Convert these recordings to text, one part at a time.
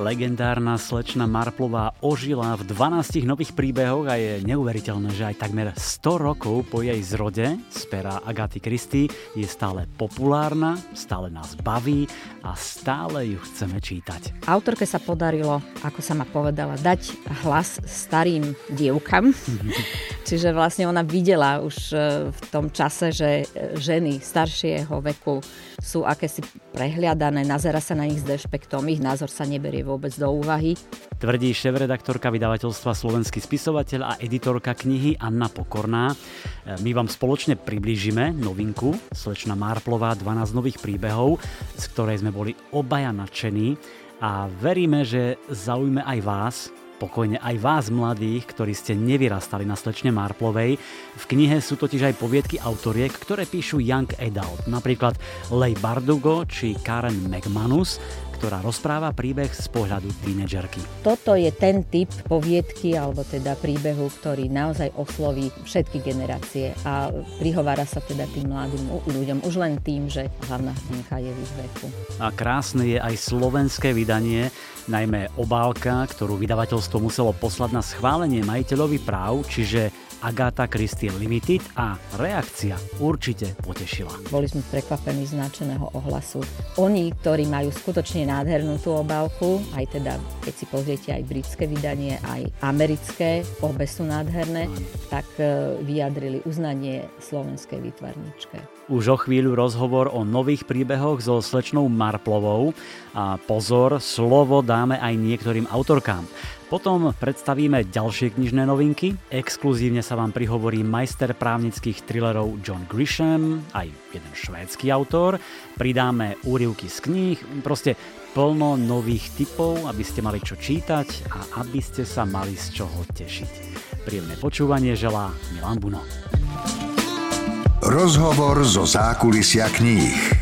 Legendárna slečna Marplová ožila v 12 nových príbehoch a je neuveriteľné, že aj takmer 100 rokov po jej zrode z pera Agaty Christie je stále populárna, stále nás baví a stále ju chceme čítať. Autorke sa podarilo, ako sa ma povedala, dať hlas starým dievkam. Čiže vlastne ona videla už e, v tom čase, že e, ženy staršieho veku sú akési prehliadané, nazera sa na nich s dešpektom, ich názor sa neberie vôbec do úvahy. Tvrdí šéf-redaktorka vydavateľstva Slovenský spisovateľ a editorka knihy Anna Pokorná. E, my vám spoločne priblížime novinku Slečna Marplová 12 nových príbehov, z ktorej sme boli obaja nadšení a veríme, že zaujme aj vás, pokojne aj vás mladých, ktorí ste nevyrastali na slečne Marplovej. V knihe sú totiž aj poviedky autoriek, ktoré píšu Young Adult, napríklad Lej Bardugo či Karen McManus, ktorá rozpráva príbeh z pohľadu tínedžerky. Toto je ten typ poviedky alebo teda príbehu, ktorý naozaj osloví všetky generácie a prihovára sa teda tým mladým ľuďom už len tým, že hlavná hrdinka je v ich veku. A krásne je aj slovenské vydanie, najmä obálka, ktorú vydavateľstvo muselo poslať na schválenie majiteľovi práv, čiže Agatha Christie Limited a reakcia určite potešila. Boli sme prekvapení značeného ohlasu. Oni, ktorí majú skutočne nádhernú tú obálku, aj teda, keď si pozriete aj britské vydanie, aj americké, obe sú nádherné, tak e, vyjadrili uznanie slovenskej výtvarničke. Už o chvíľu rozhovor o nových príbehoch so slečnou Marplovou a pozor, slovo dáme aj niektorým autorkám. Potom predstavíme ďalšie knižné novinky. Exkluzívne sa vám prihovorí majster právnických thrillerov John Grisham, aj jeden švédsky autor. Pridáme úrivky z kníh, proste plno nových typov, aby ste mali čo čítať a aby ste sa mali z čoho tešiť. Príjemné počúvanie želá Milan Buno. Rozhovor zo zákulisia kníh.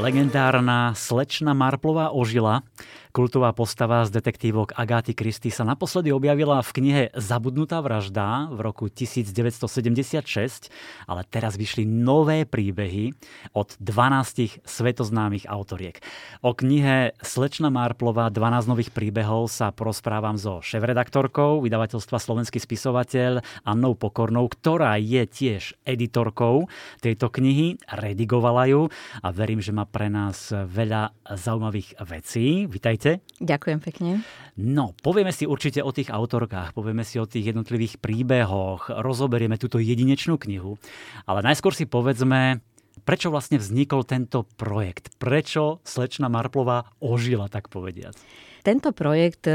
Legendárna slečna Marplová ožila. Kultová postava z detektívok Agáty Kristy sa naposledy objavila v knihe Zabudnutá vražda v roku 1976, ale teraz vyšli nové príbehy od 12 svetoznámych autoriek. O knihe Slečna Marplová 12 nových príbehov sa porozprávam so šéf-redaktorkou vydavateľstva Slovenský spisovateľ Annou Pokornou, ktorá je tiež editorkou tejto knihy, redigovala ju a verím, že má pre nás veľa zaujímavých vecí. Vítajte Vítajte. Ďakujem pekne. No, povieme si určite o tých autorkách, povieme si o tých jednotlivých príbehoch, rozoberieme túto jedinečnú knihu, ale najskôr si povedzme, prečo vlastne vznikol tento projekt? Prečo slečna Marplová ožila, tak povediať? Tento projekt e,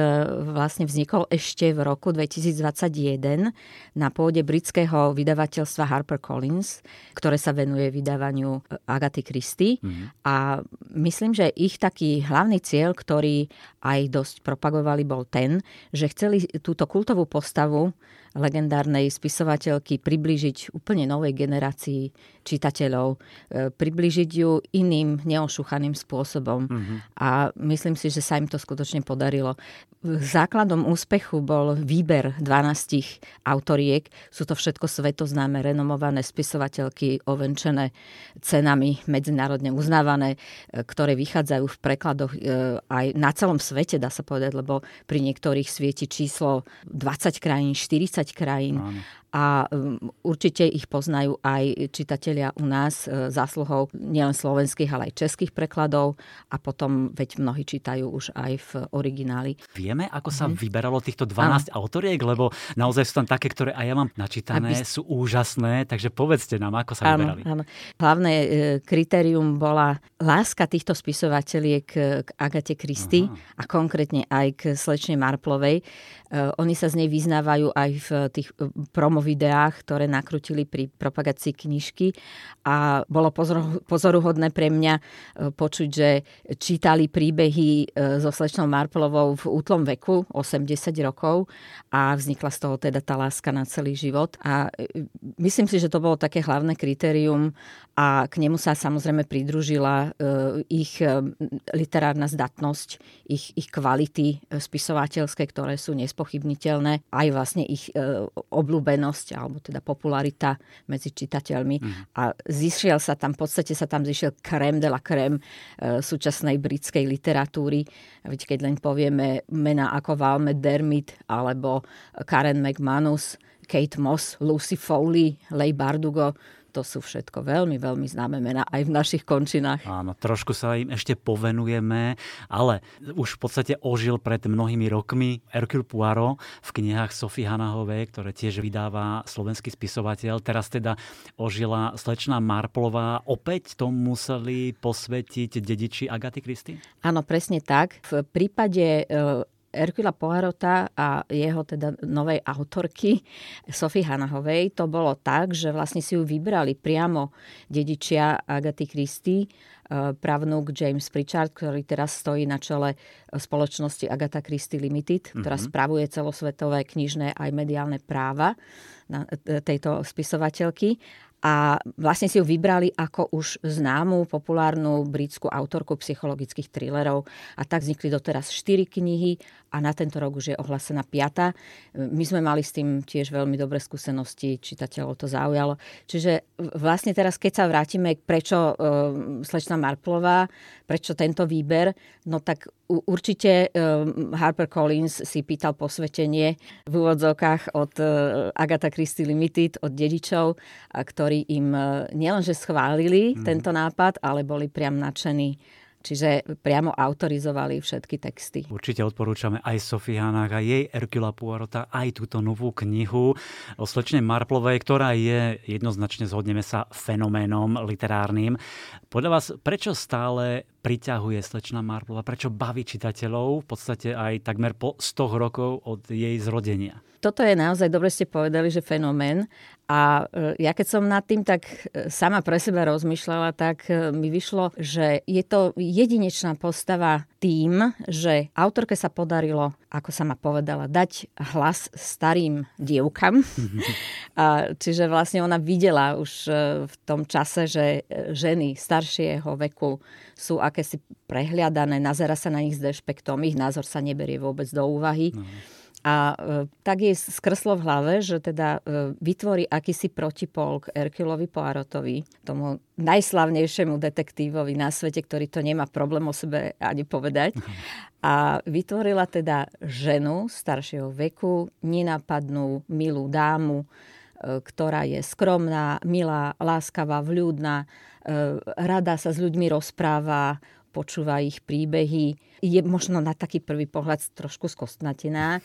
vlastne vznikol ešte v roku 2021 na pôde britského vydavateľstva HarperCollins, ktoré sa venuje vydávaniu e, Agaty Christie. Mm-hmm. A myslím, že ich taký hlavný cieľ, ktorý aj dosť propagovali, bol ten, že chceli túto kultovú postavu legendárnej spisovateľky priblížiť úplne novej generácii čitateľov, e, priblížiť ju iným neošúchaným spôsobom. Mm-hmm. A myslím si, že sa im to skutočne podarilo. Základom úspechu bol výber 12 autoriek. Sú to všetko svetoznáme, renomované spisovateľky, ovenčené cenami medzinárodne uznávané, e, ktoré vychádzajú v prekladoch e, aj na celom svete, dá sa povedať, lebo pri niektorých svieti číslo 20 krajín, 40 krajín. Áno a um, určite ich poznajú aj čitatelia u nás e, zásluhou nielen slovenských, ale aj českých prekladov a potom veď mnohí čítajú už aj v origináli. Vieme, ako sa mm-hmm. vyberalo týchto 12 Áno. autoriek, lebo naozaj sú tam také, ktoré aj ja mám načítané, Aby... sú úžasné, takže povedzte nám, ako sa áno, vyberali. Áno. Hlavné e, kritérium bola láska týchto spisovateľiek k Agate Kristy a konkrétne aj k slečne Marplovej. E, oni sa z nej vyznávajú aj v tých promových videách, ktoré nakrutili pri propagácii knižky. A bolo pozoruhodné pre mňa e, počuť, že čítali príbehy e, so slečnou Marplovou v útlom veku, 80 rokov a vznikla z toho teda tá láska na celý život. A myslím si, že to bolo také hlavné kritérium a k nemu sa samozrejme pridružila ich literárna zdatnosť, ich, ich kvality spisovateľské, ktoré sú nespochybniteľné, aj vlastne ich obľúbenosť alebo teda popularita medzi čitateľmi. Mm. A zišiel sa tam, v podstate sa tam zišiel krem de la krem e, súčasnej britskej literatúry. Veď keď len povieme mená ako Valme Dermit alebo Karen McManus, Kate Moss, Lucy Foley, Leigh Bardugo, to sú všetko veľmi, veľmi známe mená aj v našich končinách. Áno, trošku sa im ešte povenujeme, ale už v podstate ožil pred mnohými rokmi Hercule Poirot v knihách Sofie Hanahovej, ktoré tiež vydáva slovenský spisovateľ. Teraz teda ožila slečná Marplová. Opäť to museli posvetiť dediči Agaty Kristy? Áno, presne tak. V prípade e, Erkula Poirota a jeho teda novej autorky Sofie Hanahovej. To bolo tak, že vlastne si ju vybrali priamo dedičia Agaty Christie, e, pravnúk James Pritchard, ktorý teraz stojí na čele spoločnosti Agatha Christie Limited, ktorá mm-hmm. spravuje celosvetové knižné aj mediálne práva na e, tejto spisovateľky. A vlastne si ju vybrali ako už známu populárnu britskú autorku psychologických thrillerov. A tak vznikli doteraz štyri knihy a na tento rok už je ohlasená piata. My sme mali s tým tiež veľmi dobré skúsenosti, čitateľov to zaujalo. Čiže vlastne teraz, keď sa vrátime, prečo uh, slečna Marplová, prečo tento výber, no tak určite um, Harper Collins si pýtal posvetenie v úvodzovkách od uh, Agatha Christie Limited, od dedičov, a ktorí im uh, nielenže schválili mm. tento nápad, ale boli priam nadšení Čiže priamo autorizovali všetky texty. Určite odporúčame aj Sofii aj jej Erkula Poirota, aj túto novú knihu o slečnej Marplovej, ktorá je jednoznačne, zhodneme sa, fenoménom literárnym. Podľa vás, prečo stále priťahuje slečna Marplova, prečo baví čitateľov v podstate aj takmer po 100 rokov od jej zrodenia? Toto je naozaj, dobre ste povedali, že fenomén. A e, ja keď som nad tým tak e, sama pre seba rozmýšľala, tak e, mi vyšlo, že je to jedinečná postava tým, že autorke sa podarilo, ako sa ma povedala, dať hlas starým dievkam. A, čiže vlastne ona videla už v tom čase, že ženy staršieho veku sú akési prehliadané, nazera sa na nich s dešpektom, ich názor sa neberie vôbec do úvahy. No. A e, tak jej skrslo v hlave, že teda e, vytvorí akýsi protipol k Erkilovi Poirotovi, tomu najslavnejšiemu detektívovi na svete, ktorý to nemá problém o sebe ani povedať. A vytvorila teda ženu staršieho veku, nenapadnú, milú dámu, ktorá je skromná, milá, láskavá, vľúdna, rada sa s ľuďmi rozpráva, počúva ich príbehy. Je možno na taký prvý pohľad trošku skostnatená,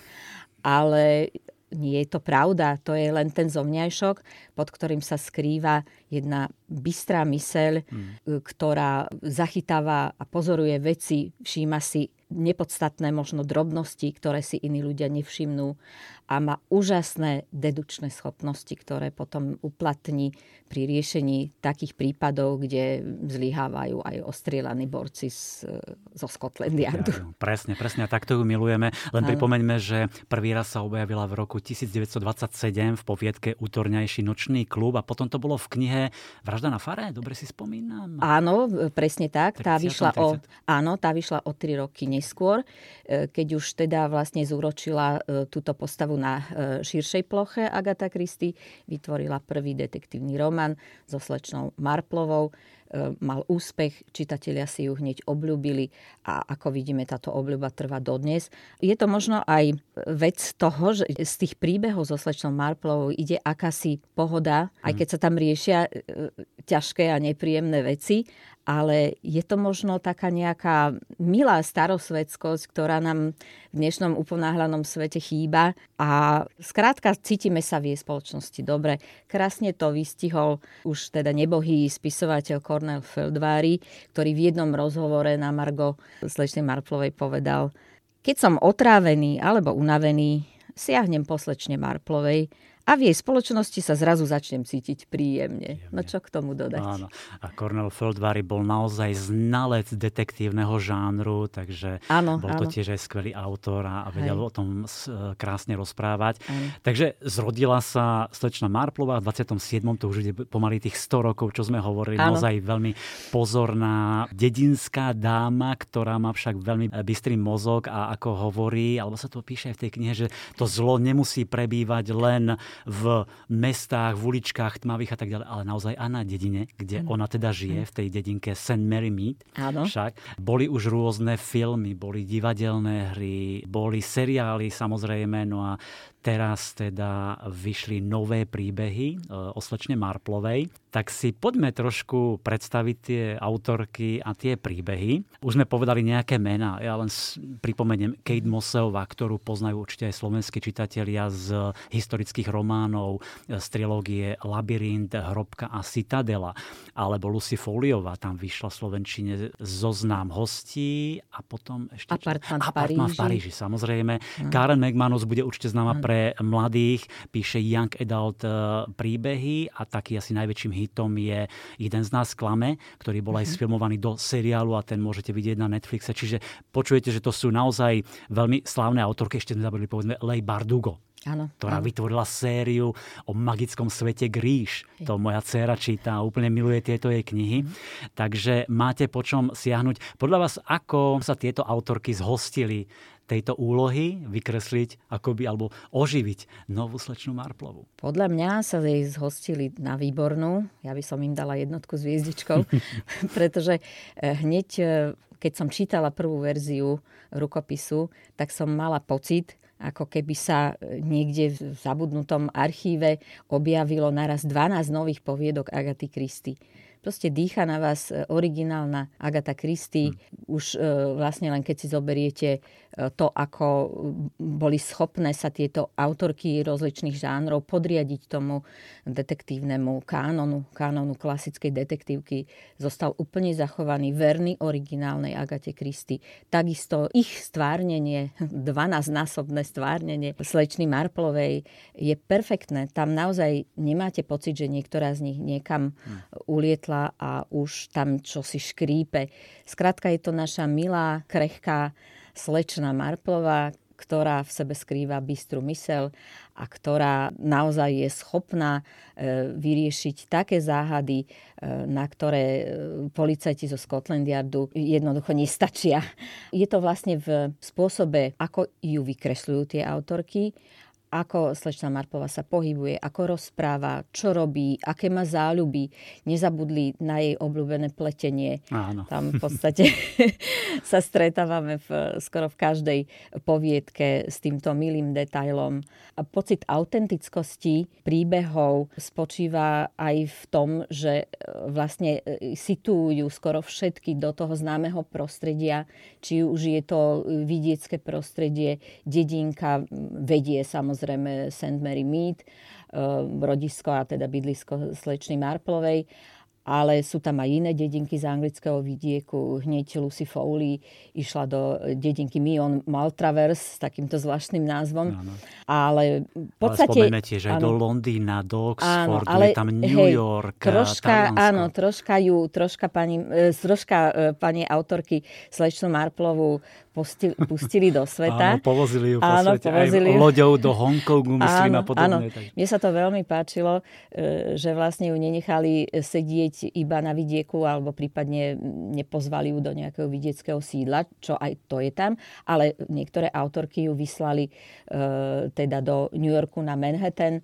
ale nie je to pravda. To je len ten zovňajšok, pod ktorým sa skrýva jedna bystrá myseľ, hmm. ktorá zachytáva a pozoruje veci, všíma si nepodstatné možno drobnosti, ktoré si iní ľudia nevšimnú a má úžasné dedučné schopnosti, ktoré potom uplatní pri riešení takých prípadov, kde zlyhávajú aj ostrielaní borci z, zo Scotland Yardu. Ja, presne, presne, takto ju milujeme. Len pripomeňme, že prvý raz sa objavila v roku 1927 v poviedke Útorňajší nočný klub a potom to bolo v knihe Vražda na fare, dobre si spomínam. Áno, presne tak. Tá vyšla, o, áno, tá vyšla o tri roky neskôr, e, keď už teda vlastne zúročila e, túto postavu na e, širšej ploche Agatha Christie, vytvorila prvý detektívny román so slečnou Marplovou mal úspech, čitatelia si ju hneď obľúbili a ako vidíme, táto obľúba trvá dodnes. Je to možno aj vec toho, že z tých príbehov so slečnou Marplovou ide akási pohoda, aj keď sa tam riešia ťažké a nepríjemné veci, ale je to možno taká nejaká milá starosvedskosť, ktorá nám v dnešnom uponáhľanom svete chýba a skrátka cítime sa v jej spoločnosti dobre. Krásne to vystihol už teda nebohý spisovateľ Cornel Feldvári, ktorý v jednom rozhovore na Margo slečnej Marplovej povedal keď som otrávený alebo unavený, siahnem po slečne Marplovej a v jej spoločnosti sa zrazu začnem cítiť príjemne. príjemne. No čo k tomu dodať? Áno. A Cornel Feldvary bol naozaj znalec detektívneho žánru, takže áno, bol to áno. tiež aj skvelý autor a vedel Hej. o tom krásne rozprávať. Áno. Takže zrodila sa slečna Marplová v 27. to už ide pomaly tých 100 rokov, čo sme hovorili. Áno. Naozaj veľmi pozorná dedinská dáma, ktorá má však veľmi bystrý mozog a ako hovorí, alebo sa to píše aj v tej knihe, že to zlo nemusí prebývať len v mestách, v uličkách tmavých a tak ďalej, ale naozaj aj na dedine, kde mm. ona teda žije, v tej dedinke St. Mary Mead. Áno. Však boli už rôzne filmy, boli divadelné hry, boli seriály samozrejme, no a teraz teda vyšli nové príbehy e, o slečne Marplovej, tak si poďme trošku predstaviť tie autorky a tie príbehy. Už sme povedali nejaké mená, ja len pripomeniem Kate Moseová, ktorú poznajú určite aj slovenskí čitatelia z historických románov, e, z trilógie Labyrint, Hrobka a Citadela, alebo Lucy Foliová, tam vyšla v Slovenčine zoznám hostí a potom ešte... Apartman v Paríži. Apartman v Paríži, samozrejme. Hmm. Karen McManus bude určite známa hmm. pre pre mladých, píše Young Adult eh, príbehy a taký asi najväčším hitom je Jeden z nás klame, ktorý bol aj mm-hmm. sfilmovaný do seriálu a ten môžete vidieť na Netflixe. Čiže počujete, že to sú naozaj veľmi slávne autorky. Ešte sme zabudli povedzme Lej Bardugo. Áno, ktorá áno. vytvorila sériu o magickom svete Gríš. To moja dcéra číta a úplne miluje tieto jej knihy. Mm. Takže máte po čom siahnuť. Podľa vás, ako sa tieto autorky zhostili tejto úlohy vykresliť akoby, alebo oživiť novú slečnú Marplovu? Podľa mňa sa jej zhostili na výbornú. Ja by som im dala jednotku s hviezdičkou, pretože eh, hneď, eh, keď som čítala prvú verziu rukopisu, tak som mala pocit, ako keby sa eh, niekde v zabudnutom archíve objavilo naraz 12 nových poviedok Agaty Kristy. Proste dýcha na vás originálna Agata Christie. Hmm. Už vlastne len keď si zoberiete to, ako boli schopné sa tieto autorky rozličných žánrov podriadiť tomu detektívnemu kánonu, kánonu klasickej detektívky, zostal úplne zachovaný, verný originálnej Agate Kristy. Takisto ich stvárnenie, 12-násobné stvárnenie slečny Marplovej je perfektné. Tam naozaj nemáte pocit, že niektorá z nich niekam hm. ulietla a už tam čosi škrípe. Skrátka je to naša milá, krehká slečna Marplová, ktorá v sebe skrýva bystrú mysel a ktorá naozaj je schopná e, vyriešiť také záhady, e, na ktoré e, policajti zo Scotland Yardu jednoducho nestačia. Je to vlastne v spôsobe, ako ju vykresľujú tie autorky ako slečna Marpova sa pohybuje, ako rozpráva, čo robí, aké má záľuby. Nezabudli na jej obľúbené pletenie. Áno. Tam v podstate sa stretávame v, skoro v každej poviedke s týmto milým detailom. A pocit autentickosti príbehov spočíva aj v tom, že e, vlastne e, situujú skoro všetky do toho známeho prostredia, či už je to vidiecké prostredie, dedinka vedie samozrejme samozrejme St. Mary Mead, eh, rodisko a teda bydlisko slečny Marplovej ale sú tam aj iné dedinky z anglického vidieku. Hneď Lucy Foley išla do dedinky Mion Maltravers s takýmto zvláštnym názvom. Áno. Ale v podstate... Ale tiež aj áno, do Londýna, do Oxfordu, áno, ale, je tam New hej, York, troška, áno, troška ju, troška pani, e, troška e, pani autorky Slečnú Marplovu pustili, pustili do sveta. Áno, povozili ju po áno, svete. Povozili aj loďou do Hongkongu, myslím, áno, a podobne. Áno. Mne sa to veľmi páčilo, e, že vlastne ju nenechali sedieť iba na vidieku alebo prípadne nepozvali ju do nejakého vidieckého sídla, čo aj to je tam, ale niektoré autorky ju vyslali e, teda do New Yorku na Manhattan, e,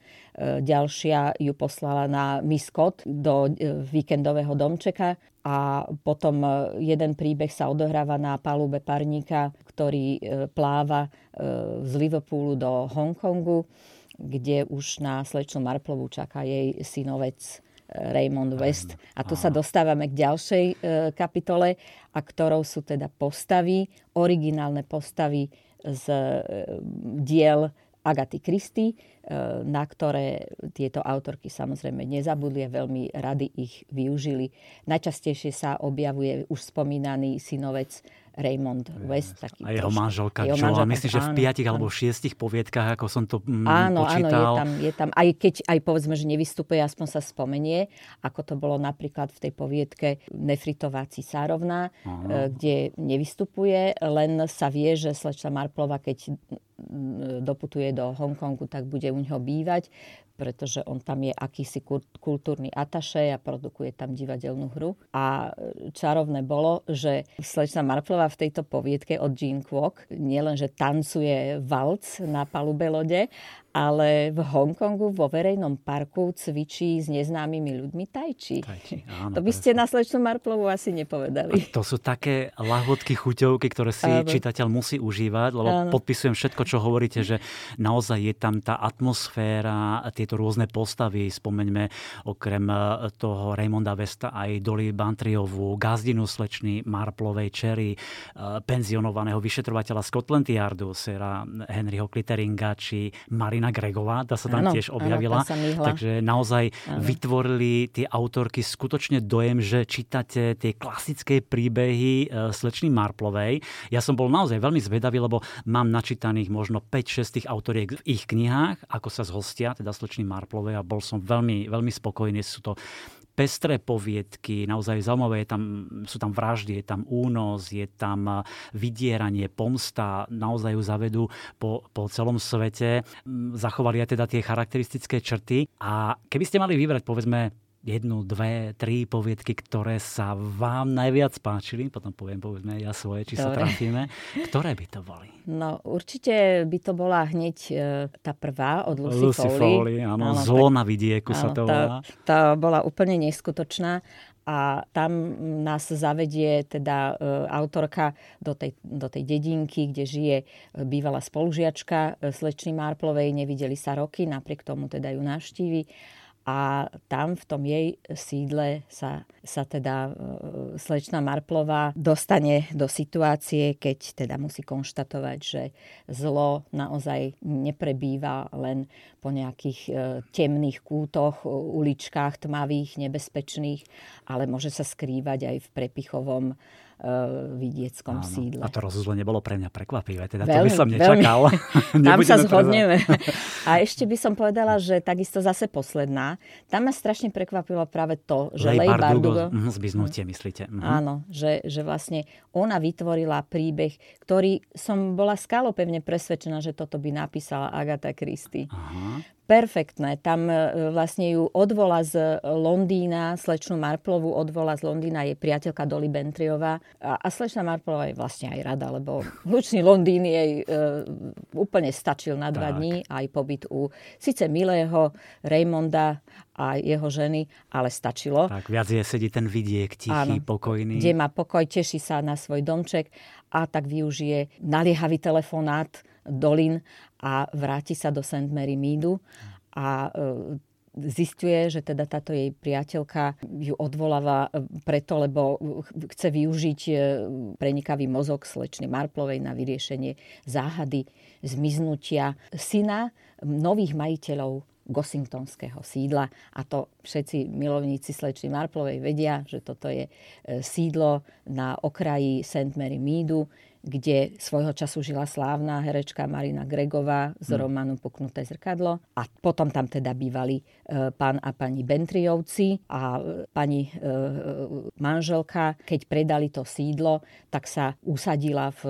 ďalšia ju poslala na Scott do víkendového domčeka a potom e, jeden príbeh sa odohráva na palube parníka, ktorý e, pláva e, z Liverpoolu do Hongkongu kde už na slečnú Marplovu čaká jej synovec Raymond West. A tu sa dostávame k ďalšej kapitole, a ktorou sú teda postavy, originálne postavy z diel Agaty Christy, na ktoré tieto autorky samozrejme nezabudli a veľmi rady ich využili. Najčastejšie sa objavuje už spomínaný synovec Raymond West. Taký a jeho manželka jeho Joa, manželka, myslím, že v piatich alebo šiestich poviedkach, ako som to mm, Áno, počítal. áno, je tam, je tam, aj keď aj povedzme, že nevystupuje, aspoň sa spomenie, ako to bolo napríklad v tej poviedke Nefritová cisárovna, e, kde nevystupuje, len sa vie, že slečna Marplova, keď mm, doputuje do Hongkongu, tak bude u neho bývať, pretože on tam je akýsi kultúrny ataše a produkuje tam divadelnú hru. A e, čarovné bolo, že slečna Marplová v tejto poviedke od Jean Kwok nielenže tancuje valc na palube lode, ale v Hongkongu vo verejnom parku cvičí s neznámymi ľuďmi tajči. Tajči, áno, to by ste na slečnú Marplovú asi nepovedali. To sú také lahôdky, chuťovky, ktoré si Áno. čitateľ musí užívať, lebo Áno. podpisujem všetko, čo hovoríte, že naozaj je tam tá atmosféra, tieto rôzne postavy, spomeňme okrem e, toho Raymonda Vesta aj Dolly Bantriovú, gazdinu slečny Marplovej Cherry, e, penzionovaného vyšetrovateľa Scotland Yardu, sera Henryho Klitteringa, či Marina Gregová, tá sa tam Áno, tiež objavila. myhla. Takže naozaj vytvorili tie autorky skutočne dojem, že čítate tie klasické príbehy e, slečny Marplovej. Ja som bol naozaj veľmi zvedavý, lebo mám načítaných možno 5-6 tých autoriek v ich knihách, ako sa zhostia, teda slečny Marplovej a bol som veľmi, veľmi spokojný. Sú to pestré poviedky, naozaj zaujímavé, je tam, sú tam vraždy, je tam únos, je tam eh, vydieranie, pomsta, naozaj ju zavedú po, po celom svete. Mm, Zachovali aj teda tie charakteristické črty a keby ste mali vybrať, povedzme, jednu, dve, tri poviedky, ktoré sa vám najviac páčili, potom poviem, povedzme ja svoje, či sa Dobre. trafíme, ktoré by to boli? No určite by to bola hneď e, tá prvá od Lucy, Lucy Foley. Foley, áno, Áno, Zlo tak- na vidieku sa áno, to tá, volá. tá bola úplne neskutočná a tam nás zavedie teda e, autorka do tej, do tej dedinky, kde žije e, bývalá spolužiačka e, slečny Marplovej. Nevideli sa roky, napriek tomu teda ju navštívi. A tam v tom jej sídle sa, sa teda e, slečna Marplová dostane do situácie, keď teda musí konštatovať, že zlo naozaj neprebýva len po nejakých e, temných kútoch, e, uličkách tmavých, nebezpečných, ale môže sa skrývať aj v prepichovom vidieckom Áno. sídle. A to rozuzle nebolo pre mňa prekvapivé, teda to by som veľmi. nečakal. Tam sa zhodneme. A ešte by som povedala, že takisto zase posledná. Tam ma strašne prekvapilo práve to, že Lej Bardugo, Bardugo, mhm, zbyznutie, myslíte? Mhm. áno, že, že vlastne ona vytvorila príbeh, ktorý som bola skalopevne presvedčená, že toto by napísala Agatha Christie. Aha. Perfektné. Tam e, vlastne ju odvola z Londýna, slečnú Marplovú odvola z Londýna je priateľka Dolly Bentriová. A, a slečna Marplová je vlastne aj rada, lebo hlučný Londýn jej e, úplne stačil na dva Tak. dní. Aj pobyt u síce milého Raymonda a jeho ženy, ale stačilo. Tak viac je sedí ten vidiek, tichý, Áno. pokojný. Kde má pokoj, teší sa na svoj domček a tak využije naliehavý telefonát Dolin a vráti sa do St. Mary Meadu a e, zistuje, že teda táto jej priateľka ju odvoláva e, preto, lebo chce využiť e, prenikavý mozog slečny Marplovej na vyriešenie záhady zmiznutia syna nových majiteľov Gossingtonského sídla. A to všetci milovníci slečny Marplovej vedia, že toto je sídlo na okraji St. Mary Meadu, kde svojho času žila slávna herečka Marina Gregová z románu Puknuté zrkadlo. A potom tam teda bývali e, pán a pani Bentriovci a e, pani e, manželka, keď predali to sídlo, tak sa usadila v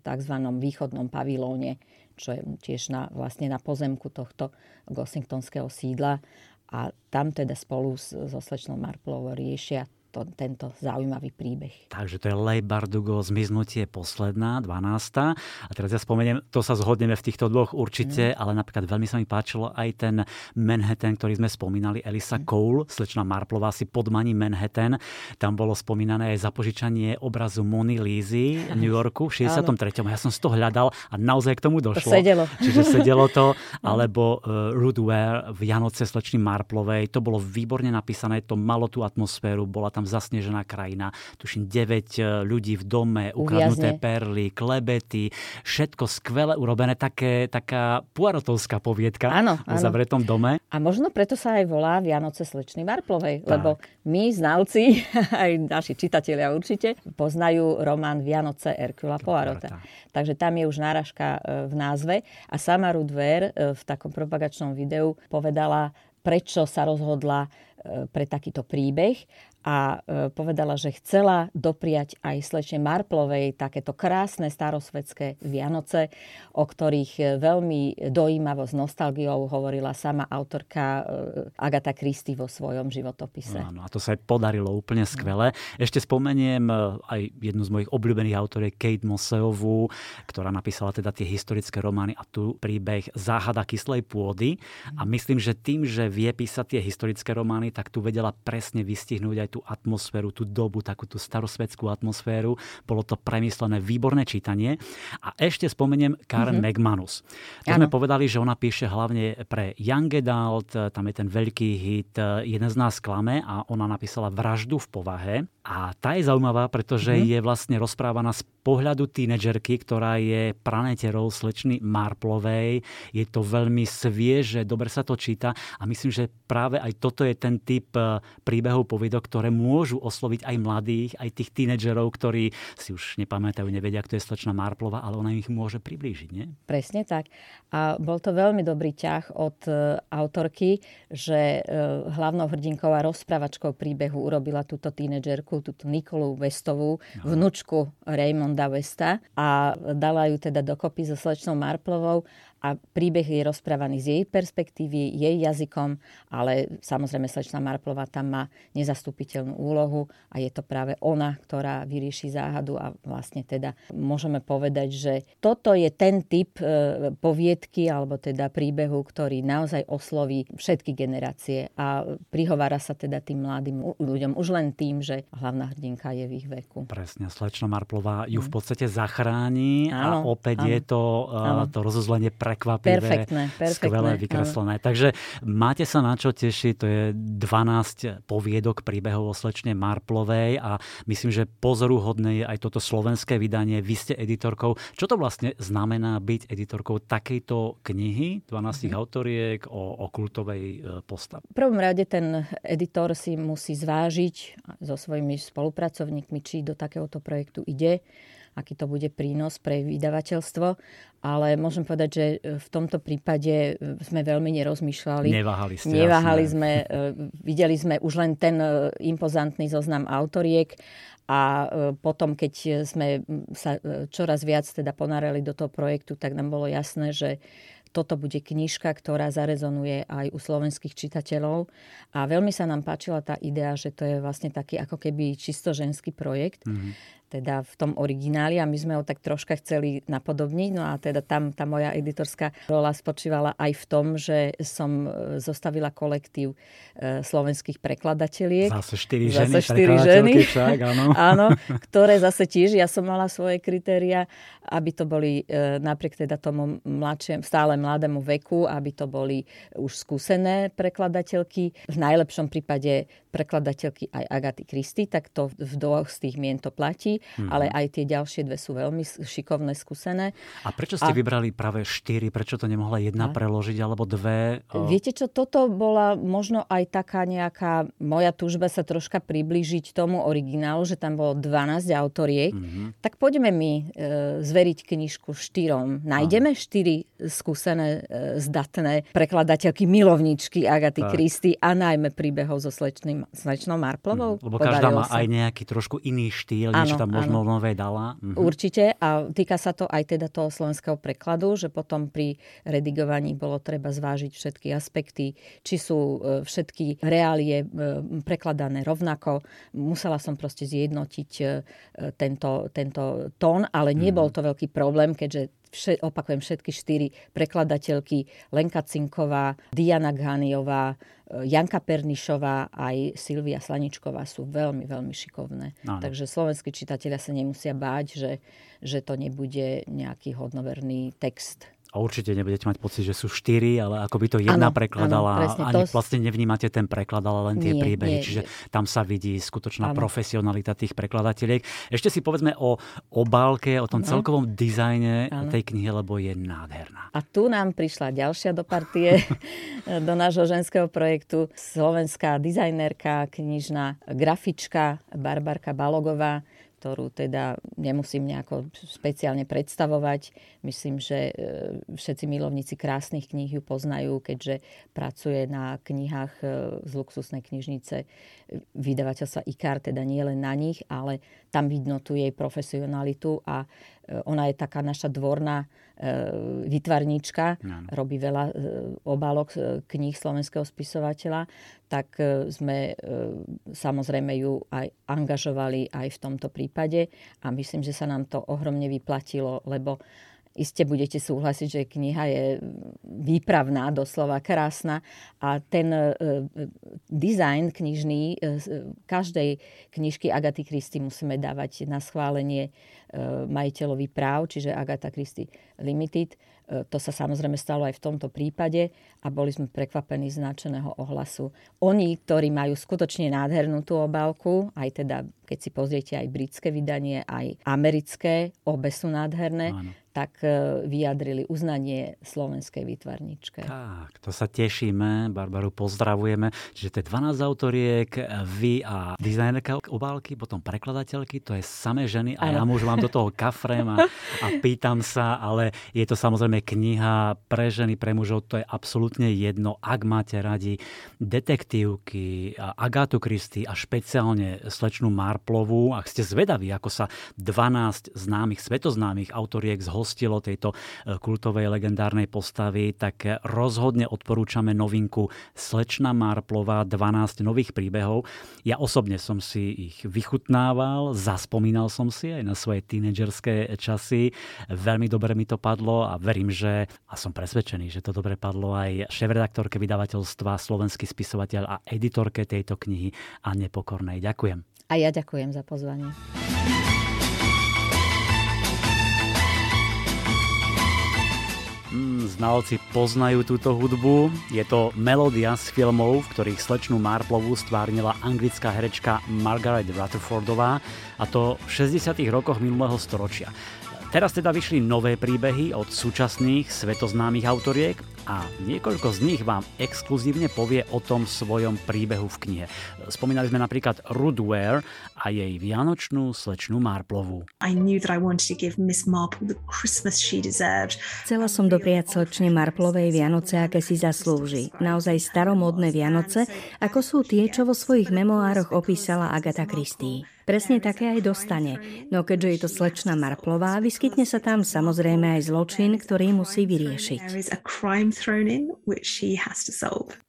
tzv. východnom pavilóne čo je tiež na, vlastne na pozemku tohto Gossingtonského sídla. A tam teda spolu s, so slečnou Marplovou riešia to, tento zaujímavý príbeh. Takže to je Lej Bardugo, zmiznutie posledná, 12. A teraz ja spomeniem, to sa zhodneme v týchto dvoch určite, Mhm. ale napríklad veľmi sa mi páčilo aj ten Manhattan, ktorý sme spomínali, Elisa Mhm. Cole, slečna Marplová si podmaní Manhattan. Tam bolo spomínané aj zapožičanie obrazu Mony Lízy v New Yorku v 63. Ja som si to hľadal a naozaj k tomu došlo. sedelo. Čiže sedelo to. Alebo uh, Rude Ware v Janoce slečny Marplovej. To bolo výborne napísané, to malo tú atmosféru, bola tam tam zasnežená krajina, tuším 9 ľudí v dome, ukradnuté perly, klebety, všetko skvelé urobené, také, taká puarotovská poviedka áno, v zavretom dome. A možno preto sa aj volá Vianoce slečny Marplovej, tak. lebo my znalci, aj naši čitatelia určite, poznajú román Vianoce Erkula Poirota. Takže tam je už náražka e, v názve. A sama Rudver e, v takom propagačnom videu povedala, prečo sa rozhodla e, pre takýto príbeh a e, povedala, že chcela dopriať aj slečne Marplovej takéto krásne starosvedské Vianoce, o ktorých e, veľmi dojímavo s nostalgiou hovorila sama autorka e, Agata Christy vo svojom životopise. Áno, a to sa aj podarilo úplne skvele. Ešte spomeniem aj jednu z mojich obľúbených autoriek, Kate Moseovú, ktorá napísala teda tie historické romány a tu príbeh Záhada kyslej pôdy. A myslím, že tým, že vie písať tie historické romány, tak tu vedela presne vystihnúť aj tú atmosféru, tú dobu, takú tú starosvedskú atmosféru. Bolo to premyslené, výborné čítanie. A ešte spomeniem Karen mm-hmm. McManus. To ano. sme povedali, že ona píše hlavne pre Young Adult, tam je ten veľký hit Jeden z nás klame a ona napísala Vraždu v povahe. A tá je zaujímavá, pretože mm-hmm. je vlastne rozprávaná z pohľadu tínedžerky, ktorá je praneterou slečny Marplovej. Je to veľmi svieže, dobre sa to číta a myslím, že práve aj toto je ten typ eh, príbehov poviedok, ktoré môžu osloviť aj mladých, aj tých tínedžerov, ktorí si už nepamätajú, nevedia, kto je slečna Marplova, ale ona ich môže priblížiť, nie? Presne tak. A bol to veľmi dobrý ťah od eh, autorky, že eh, hlavnou hrdinkou a rozprávačkou príbehu urobila túto tínedžerku, túto Nikolu Westovú, vnúčku Raymond Ramonda Westa a dala ju teda dokopy so slečnou Marplovou a príbeh je rozprávaný z jej perspektívy, jej jazykom, ale samozrejme slečna Marplová tam má nezastupiteľnú úlohu a je to práve ona, ktorá vyrieši záhadu a vlastne teda môžeme povedať, že toto je ten typ e, poviedky alebo teda príbehu, ktorý naozaj osloví všetky generácie a prihovára sa teda tým mladým ľuďom už len tým, že hlavná hrdinka je v ich veku. Presne, slečna Marplová ju v podstate zachráni áno, a opäť áno, je to, áno. to rozozlenie prekvapivé, perfektné, perfektné, skvelé vykreslené. Áno. Takže máte sa na čo tešiť, to je 12 poviedok príbehov o slečne Marplovej a myslím, že pozoruhodné je aj toto slovenské vydanie. Vy ste editorkou. Čo to vlastne znamená byť editorkou takejto knihy, 12 mm-hmm. autoriek o, o kultovej e, postave? V prvom rade ten editor si musí zvážiť so svojimi spolupracovníkmi, či do takéhoto projektu ide aký to bude prínos pre vydavateľstvo, ale môžem povedať, že e, v tomto prípade e, sme veľmi nerozmýšľali. Neváhali ste. Neváhali jasné. sme, e, videli sme už len ten impozantný zoznam autoriek a potom, keď sme sa čoraz viac teda ponárali do toho projektu, tak nám bolo jasné, že toto bude knižka, ktorá zarezonuje aj u slovenských čitateľov. A veľmi sa nám páčila tá idea, že to je vlastne taký ako keby čisto ženský projekt. Mm-hmm teda v tom origináli a my sme ho tak troška chceli napodobniť. No a teda tam tá moja editorská rola spočívala aj v tom, že som e, zostavila kolektív e, slovenských prekladateľiek. Zase štyri ženy, zase štyri ženy však, áno. áno, ktoré zase tiež, ja som mala svoje kritéria, aby to boli e, napriek teda tomu mladšiem, stále mladému veku, aby to boli už skúsené prekladateľky. V najlepšom prípade prekladateľky aj Agaty Kristy, tak to v dvoch z tých mien to platí, mm-hmm. ale aj tie ďalšie dve sú veľmi šikovné, skúsené. A prečo ste a... vybrali práve štyri? Prečo to nemohla jedna a... preložiť alebo dve? O... Viete čo, toto bola možno aj taká nejaká moja túžba sa troška priblížiť tomu originálu, že tam bolo 12 autoriek. Mm-hmm. Tak poďme my e, zveriť knižku štyrom. Nájdeme a... štyri skúsené, e, zdatné prekladateľky, milovničky Agaty Kristy a najmä príbehov so slečným slečnou Marplovou. Mm, lebo každá má sa. aj nejaký trošku iný štýl, ano, niečo tam možno ano. nové dala. Mhm. Určite a týka sa to aj teda toho slovenského prekladu, že potom pri redigovaní bolo treba zvážiť všetky aspekty, či sú e, všetky reálie e, prekladané rovnako. Musela som proste zjednotiť e, tento, tento tón, ale nebol mhm. to veľký problém, keďže vše, opakujem, všetky štyri prekladateľky, Lenka Cinková, Diana Ghaniová, e, Janka Pernišová aj Silvia Slaničková sú veľmi, veľmi šikovné. Áno. Takže slovenskí čitatelia sa nemusia báť, že, že to nebude nejaký hodnoverný text. A určite nebudete mať pocit, že sú štyri, ale ako by to jedna ano, prekladala. Ano, ani to... vlastne nevnímate ten preklad, ale len tie nie, príbehy. Nie, Čiže nie. tam sa vidí skutočná ano. profesionalita tých prekladateliek. Ešte si povedzme o obálke, o tom ano. celkovom dizajne ano. tej knihy, lebo je nádherná. A tu nám prišla ďalšia do partie, do nášho ženského projektu. Slovenská dizajnerka, knižná grafička Barbarka Balogová ktorú teda nemusím nejako špeciálne predstavovať. Myslím, že e, všetci milovníci krásnych kníh ju poznajú, keďže pracuje na knihách e, z luxusnej knižnice vydavateľstva IKAR, teda nie len na nich, ale tam vidno tu jej profesionalitu a ona je taká naša dvorná vytvarníčka, no. robí veľa obálok kníh slovenského spisovateľa, tak sme samozrejme ju aj angažovali aj v tomto prípade a myslím, že sa nám to ohromne vyplatilo, lebo iste budete súhlasiť, že kniha je výpravná, doslova krásna a ten e, dizajn knižný e, každej knižky Agaty Christy musíme dávať na schválenie e, majiteľovi práv, čiže Agatha Christie Limited. E, to sa samozrejme stalo aj v tomto prípade a boli sme prekvapení značeného ohlasu. Oni, ktorí majú skutočne nádhernú tú obálku, aj teda, keď si pozriete aj britské vydanie, aj americké, obe sú nádherné, Áno tak e, vyjadrili uznanie slovenskej výtvarničke. Tak, to sa tešíme. Barbaru pozdravujeme. Čiže to je 12 autoriek, vy a dizajnerka obálky, potom prekladateľky, to je samé ženy a ja môžem vám do toho kafrem a, a pýtam sa, ale je to samozrejme kniha pre ženy, pre mužov, to je absolútne jedno. Ak máte radi detektívky, Agátu Kristy a špeciálne slečnú Marplovú, ak ste zvedaví, ako sa 12 známych, svetoznámych autoriek zhostilo tejto e, kultovej legendárnej postavy, tak rozhodne odporúčame novinku Slečna Marplová 12 nových príbehov. Ja osobne som si ich vychutnával, zaspomínal som si aj na svoje tínedžerské časy. Veľmi dobre mi to padlo a verím, že a som presvedčený, že to dobre padlo aj šéf-redaktorke vydavateľstva, slovenský spisovateľ a editorke tejto knihy a Nepokornej. Ďakujem. A ja ďakujem za pozvanie. znalci poznajú túto hudbu. Je to melódia z filmov, v ktorých slečnú Marplovú stvárnila anglická herečka Margaret Rutherfordová a to v 60. rokoch minulého storočia. Teraz teda vyšli nové príbehy od súčasných svetoznámych autoriek a niekoľko z nich vám exkluzívne povie o tom svojom príbehu v knihe. Spomínali sme napríklad Ruth Ware a jej vianočnú slečnú Marplovú. Chcela som dopriať slečne Marplovej Vianoce, aké si zaslúži. Naozaj staromodné Vianoce, ako sú tie, čo vo svojich memoároch opísala Agatha Christie. Presne také aj dostane, no keďže je to slečna Marplová, vyskytne sa tam samozrejme aj zločin, ktorý musí vyriešiť.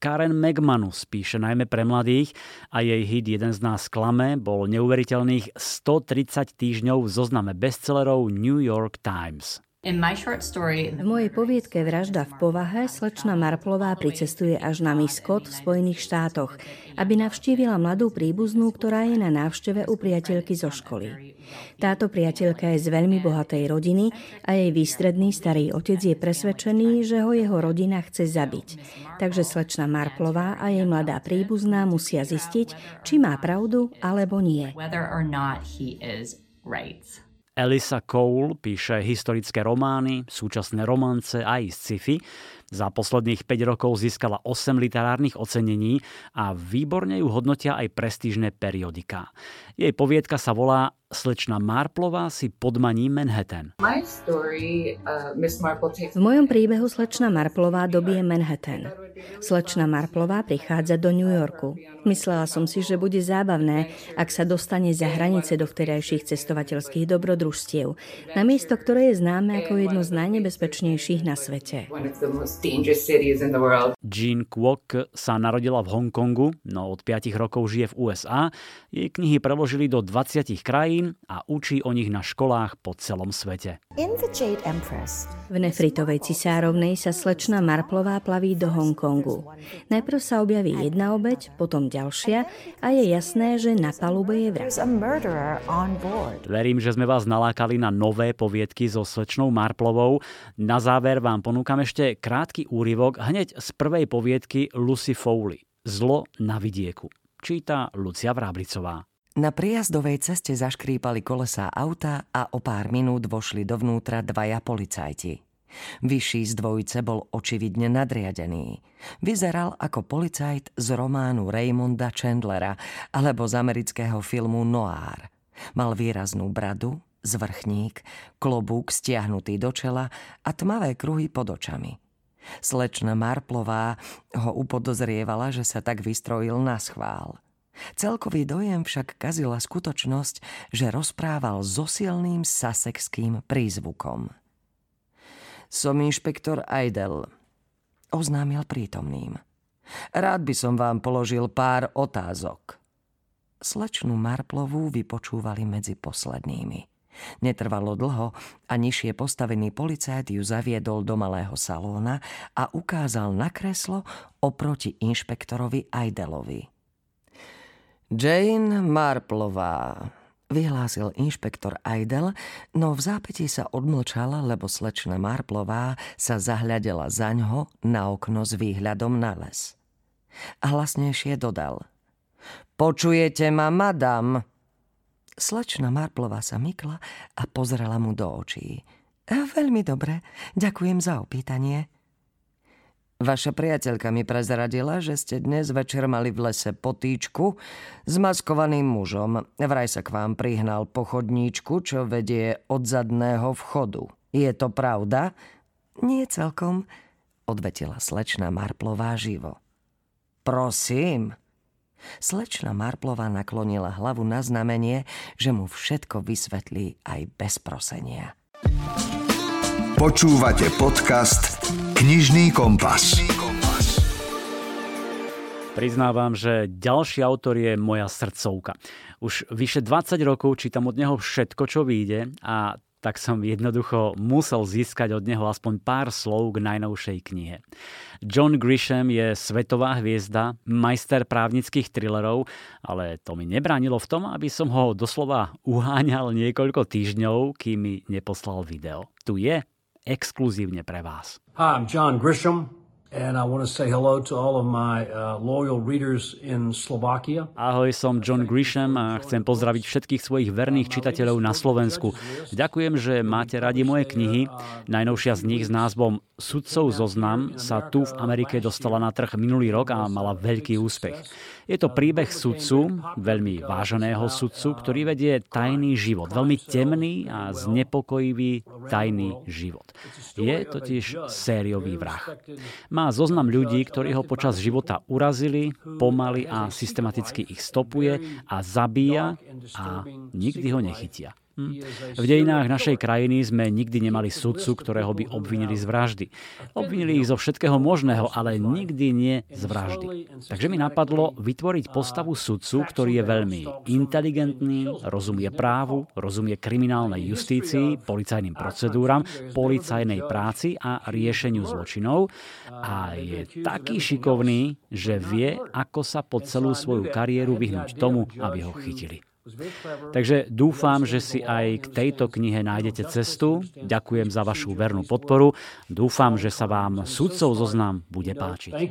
Karen McManus píše najmä pre mladých a jej hit Jeden z nás klame bol neuveriteľných 130 týždňov v zozname bestsellerov New York Times. V mojej poviedke Vražda v povahe slečna Marplová pricestuje až na Miskot v Spojených štátoch, aby navštívila mladú príbuznú, ktorá je na návšteve u priateľky zo školy. Táto priateľka je z veľmi bohatej rodiny a jej výstredný starý otec je presvedčený, že ho jeho rodina chce zabiť. Takže slečna Marplová a jej mladá príbuzná musia zistiť, či má pravdu alebo nie. Elisa Cole píše historické romány, súčasné romance aj sci-fi. Za posledných 5 rokov získala 8 literárnych ocenení a výborne ju hodnotia aj prestížne periodika. Jej poviedka sa volá Slečna Marplová si podmaní Manhattan. Uh, v mojom príbehu slečna Marplová dobie Manhattan. Slečna Marplová prichádza do New Yorku. Myslela som si, že bude zábavné, ak sa dostane za hranice do vterajších cestovateľských dobrodružstiev, na miesto, ktoré je známe ako jedno z najnebezpečnejších na svete. Jean Kwok sa narodila v Hongkongu, no od 5 rokov žije v USA. Jej knihy preložili do 20 krajín a učí o nich na školách po celom svete. V nefritovej cisárovnej sa slečna Marplová plaví do Hongkongu Hongkongu. Najprv sa objaví jedna obeď, potom ďalšia a je jasné, že na palube je vrah. Verím, že sme vás nalákali na nové poviedky so slečnou Marplovou. Na záver vám ponúkam ešte krátky úryvok hneď z prvej poviedky Lucy Foley. Zlo na vidieku. Číta Lucia Vráblicová. Na prijazdovej ceste zaškrípali kolesá auta a o pár minút vošli dovnútra dvaja policajti. Vyšší z dvojice bol očividne nadriadený. Vyzeral ako policajt z románu Raymonda Chandlera alebo z amerického filmu Noir. Mal výraznú bradu, zvrchník, klobúk stiahnutý do čela a tmavé kruhy pod očami. Slečna Marplová ho upodozrievala, že sa tak vystrojil na schvál – Celkový dojem však kazila skutočnosť, že rozprával so silným sasekským prízvukom. Som inšpektor Eidel, oznámil prítomným. Rád by som vám položil pár otázok. Slečnú Marplovú vypočúvali medzi poslednými. Netrvalo dlho a nižšie postavený policajt ju zaviedol do malého salóna a ukázal na kreslo oproti inšpektorovi Aidelovi. Jane Marplová, vyhlásil inšpektor Aidel, no v zápätí sa odmlčal, lebo slečna Marplová sa zahľadela za ňo na okno s výhľadom na les. Hlasnejšie dodal. Počujete ma, madam? Slečna Marplová sa mykla a pozrela mu do očí. Veľmi dobre, ďakujem za opýtanie. Vaša priateľka mi prezradila, že ste dnes večer mali v lese potýčku s maskovaným mužom. Vraj sa k vám prihnal po chodníčku, čo vedie od zadného vchodu. Je to pravda? Nie celkom, odvetila slečna Marplová živo. Prosím. Slečna Marplová naklonila hlavu na znamenie, že mu všetko vysvetlí aj bez prosenia. Počúvate podcast Knižný kompas. Priznávam, že ďalší autor je moja srdcovka. Už vyše 20 rokov čítam od neho všetko, čo vyjde a tak som jednoducho musel získať od neho aspoň pár slov k najnovšej knihe. John Grisham je svetová hviezda, majster právnických thrillerov, ale to mi nebránilo v tom, aby som ho doslova uháňal niekoľko týždňov, kým mi neposlal video. Tu je exkluzívne pre vás. Hi, I'm John Grisham. And I want to say hello to all of my uh, loyal readers in Slovakia. Ahoj, som John Grisham a chcem pozdraviť všetkých svojich verných čitateľov na Slovensku. Ďakujem, že máte radi moje knihy. Najnovšia z nich s názvom Sudcov zoznam sa tu v Amerike dostala na trh minulý rok a mala veľký úspech. Je to príbeh sudcu, veľmi váženého sudcu, ktorý vedie tajný život, veľmi temný a znepokojivý tajný život. Je totiž sériový vrah. Má zoznam ľudí, ktorí ho počas života urazili, pomaly a systematicky ich stopuje a zabíja a nikdy ho nechytia. Hm. V dejinách našej krajiny sme nikdy nemali sudcu, ktorého by obvinili z vraždy. Obvinili ich zo všetkého možného, ale nikdy nie z vraždy. Takže mi napadlo vytvoriť postavu sudcu, ktorý je veľmi inteligentný, rozumie právu, rozumie kriminálnej justícii, policajným procedúram, policajnej práci a riešeniu zločinov a je taký šikovný, že vie, ako sa po celú svoju kariéru vyhnúť tomu, aby ho chytili. Takže dúfam, že si aj k tejto knihe nájdete cestu. Ďakujem za vašu vernú podporu. Dúfam, že sa vám sudcov zoznam bude páčiť. Hmm,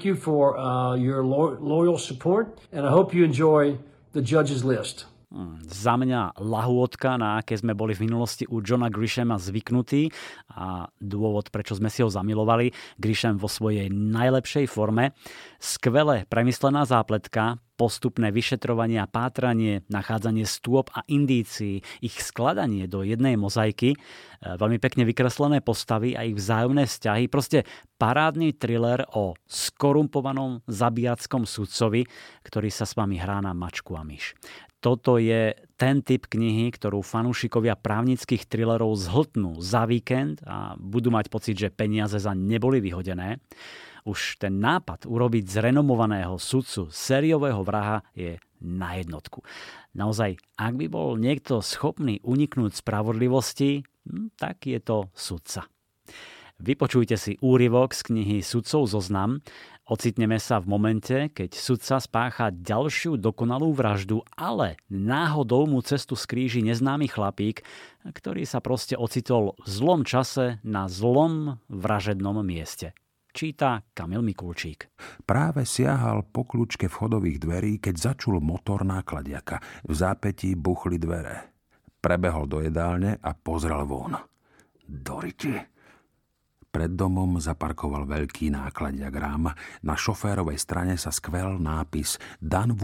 za mňa lahôdka, na aké sme boli v minulosti u Johna Grishama zvyknutí a dôvod, prečo sme si ho zamilovali, Grisham vo svojej najlepšej forme. Skvelé premyslená zápletka, postupné vyšetrovanie a pátranie, nachádzanie stôp a indícií, ich skladanie do jednej mozaiky, e, veľmi pekne vykreslené postavy a ich vzájomné vzťahy, proste parádny thriller o skorumpovanom zabíjackom sudcovi, ktorý sa s vami hrá na mačku a myš toto je ten typ knihy, ktorú fanúšikovia právnických thrillerov zhltnú za víkend a budú mať pocit, že peniaze za neboli vyhodené. Už ten nápad urobiť z renomovaného sudcu sériového vraha je na jednotku. Naozaj, ak by bol niekto schopný uniknúť spravodlivosti, hm, tak je to sudca. Vypočujte si úryvok z knihy Sudcov zoznam. Ocitneme sa v momente, keď sudca spácha ďalšiu dokonalú vraždu, ale náhodou mu cestu skríži neznámy chlapík, ktorý sa proste ocitol v zlom čase na zlom vražednom mieste. Číta Kamil Mikulčík. Práve siahal po kľúčke vchodových dverí, keď začul motor nákladiaka. V zápetí buchli dvere. Prebehol do jedálne a pozrel von. Doriti, pred domom zaparkoval veľký nákladiak rám. Na šoférovej strane sa skvel nápis Dan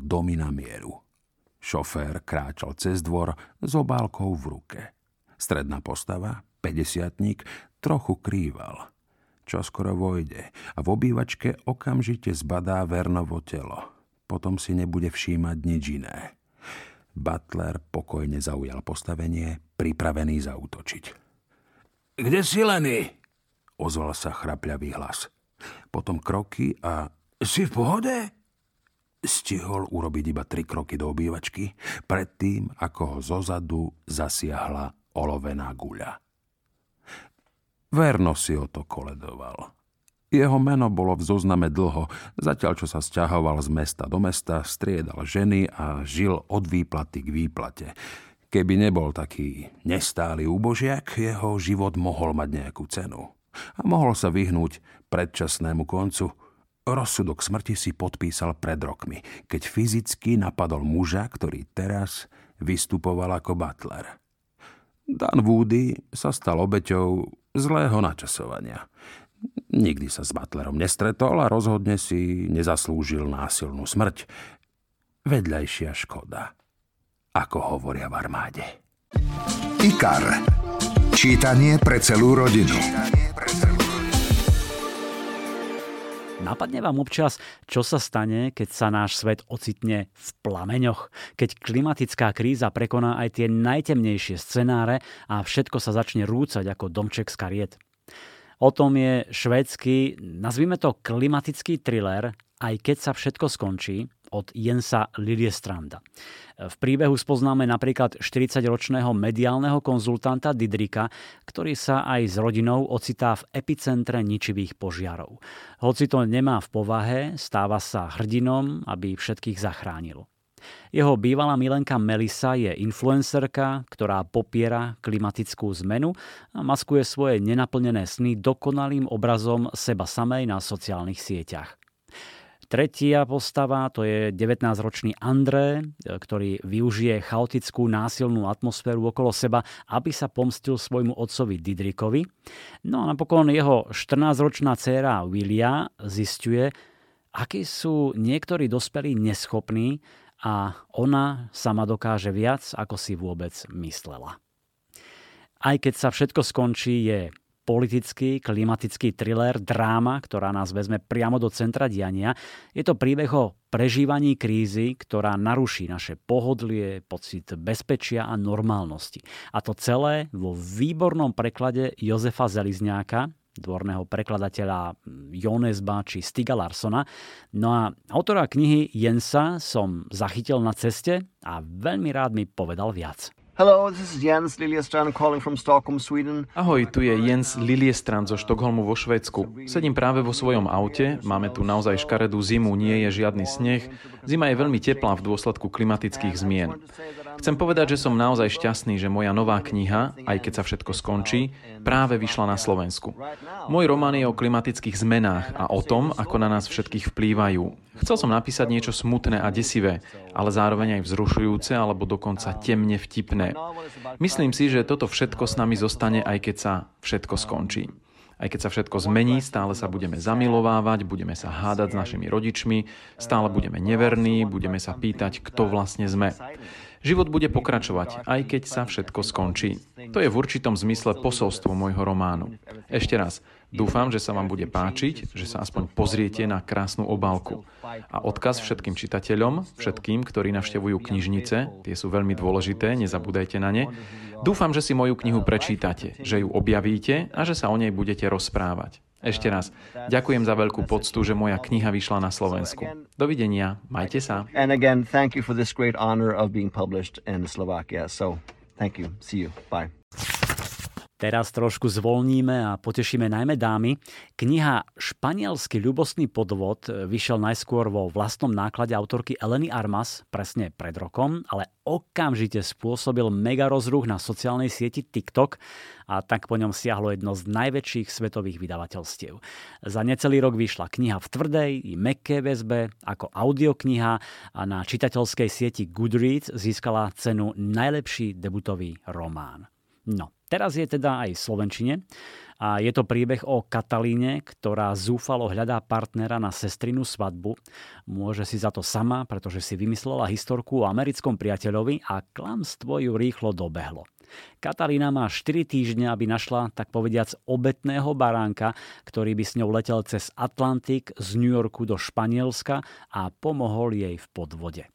domy na mieru. Šofér kráčal cez dvor s obálkou v ruke. Stredná postava, 50 trochu krýval. Čo skoro vojde a v obývačke okamžite zbadá Vernovo telo. Potom si nebude všímať nič iné. Butler pokojne zaujal postavenie, pripravený zautočiť. Kde si Lenny? Ozval sa chrapľavý hlas. Potom kroky a... Si v pohode? Stihol urobiť iba tri kroky do obývačky, predtým, ako ho zozadu zasiahla olovená guľa. Verno si o to koledoval. Jeho meno bolo v zozname dlho, zatiaľ čo sa sťahoval z mesta do mesta, striedal ženy a žil od výplaty k výplate. Keby nebol taký nestály úbožiak, jeho život mohol mať nejakú cenu a mohol sa vyhnúť predčasnému koncu. Rozsudok smrti si podpísal pred rokmi, keď fyzicky napadol muža, ktorý teraz vystupoval ako butler. Dan Woody sa stal obeťou zlého načasovania. Nikdy sa s Butlerom nestretol a rozhodne si nezaslúžil násilnú smrť. Vedľajšia škoda, ako hovoria v armáde. IKAR. Čítanie pre celú rodinu. Napadne vám občas, čo sa stane, keď sa náš svet ocitne v plameňoch, keď klimatická kríza prekoná aj tie najtemnejšie scenáre a všetko sa začne rúcať ako domček z kariet. O tom je švédsky, nazvime to klimatický thriller, aj keď sa všetko skončí, od Jensa Liliestranda. V príbehu spoznáme napríklad 40-ročného mediálneho konzultanta Didrika, ktorý sa aj s rodinou ocitá v epicentre ničivých požiarov. Hoci to nemá v povahe, stáva sa hrdinom, aby všetkých zachránil. Jeho bývalá milenka Melisa je influencerka, ktorá popiera klimatickú zmenu a maskuje svoje nenaplnené sny dokonalým obrazom seba samej na sociálnych sieťach. Tretia postava to je 19-ročný André, ktorý využije chaotickú násilnú atmosféru okolo seba, aby sa pomstil svojmu otcovi Didrikovi. No a napokon jeho 14-ročná dcéra Willia zistuje, akí sú niektorí dospelí neschopní a ona sama dokáže viac, ako si vôbec myslela. Aj keď sa všetko skončí, je politický, klimatický thriller, dráma, ktorá nás vezme priamo do centra diania. Je to príbeh o prežívaní krízy, ktorá naruší naše pohodlie, pocit bezpečia a normálnosti. A to celé vo výbornom preklade Jozefa Zelizňáka, dvorného prekladateľa Jonesba či Stiga Larsona. No a autora knihy Jensa som zachytil na ceste a veľmi rád mi povedal viac. Hello, this is Jens Liljestrand calling from Stockholm, Sweden. Ahoj, tu je Jens Liljestrand zo Štokholmu vo Švédsku. Sedím práve vo svojom aute, máme tu naozaj škaredú zimu, nie je žiadny sneh. Zima je veľmi teplá v dôsledku klimatických zmien. Chcem povedať, že som naozaj šťastný, že moja nová kniha, aj keď sa všetko skončí, práve vyšla na Slovensku. Môj román je o klimatických zmenách a o tom, ako na nás všetkých vplývajú. Chcel som napísať niečo smutné a desivé, ale zároveň aj vzrušujúce alebo dokonca temne vtipné. Myslím si, že toto všetko s nami zostane, aj keď sa všetko skončí. Aj keď sa všetko zmení, stále sa budeme zamilovávať, budeme sa hádať s našimi rodičmi, stále budeme neverní, budeme sa pýtať, kto vlastne sme. Život bude pokračovať, aj keď sa všetko skončí. To je v určitom zmysle posolstvo môjho románu. Ešte raz, dúfam, že sa vám bude páčiť, že sa aspoň pozriete na krásnu obálku. A odkaz všetkým čitateľom, všetkým, ktorí navštevujú knižnice, tie sú veľmi dôležité, nezabúdajte na ne. Dúfam, že si moju knihu prečítate, že ju objavíte a že sa o nej budete rozprávať. Ešte raz, ďakujem za veľkú poctu, že moja kniha vyšla na Slovensku. Dovidenia, majte sa. Thank thank you. See you. Bye. Teraz trošku zvolníme a potešíme najmä dámy. Kniha Španielský ľubostný podvod vyšiel najskôr vo vlastnom náklade autorky Eleny Armas, presne pred rokom, ale okamžite spôsobil mega rozruch na sociálnej sieti TikTok a tak po ňom siahlo jedno z najväčších svetových vydavateľstiev. Za necelý rok vyšla kniha v tvrdej i meké väzbe ako audiokniha a na čitateľskej sieti Goodreads získala cenu najlepší debutový román. No, Teraz je teda aj v Slovenčine a je to príbeh o Katalíne, ktorá zúfalo hľadá partnera na sestrinu svadbu. Môže si za to sama, pretože si vymyslela historku o americkom priateľovi a klamstvo ju rýchlo dobehlo. Katalína má 4 týždne, aby našla, tak povediac, obetného baránka, ktorý by s ňou letel cez Atlantik z New Yorku do Španielska a pomohol jej v podvode.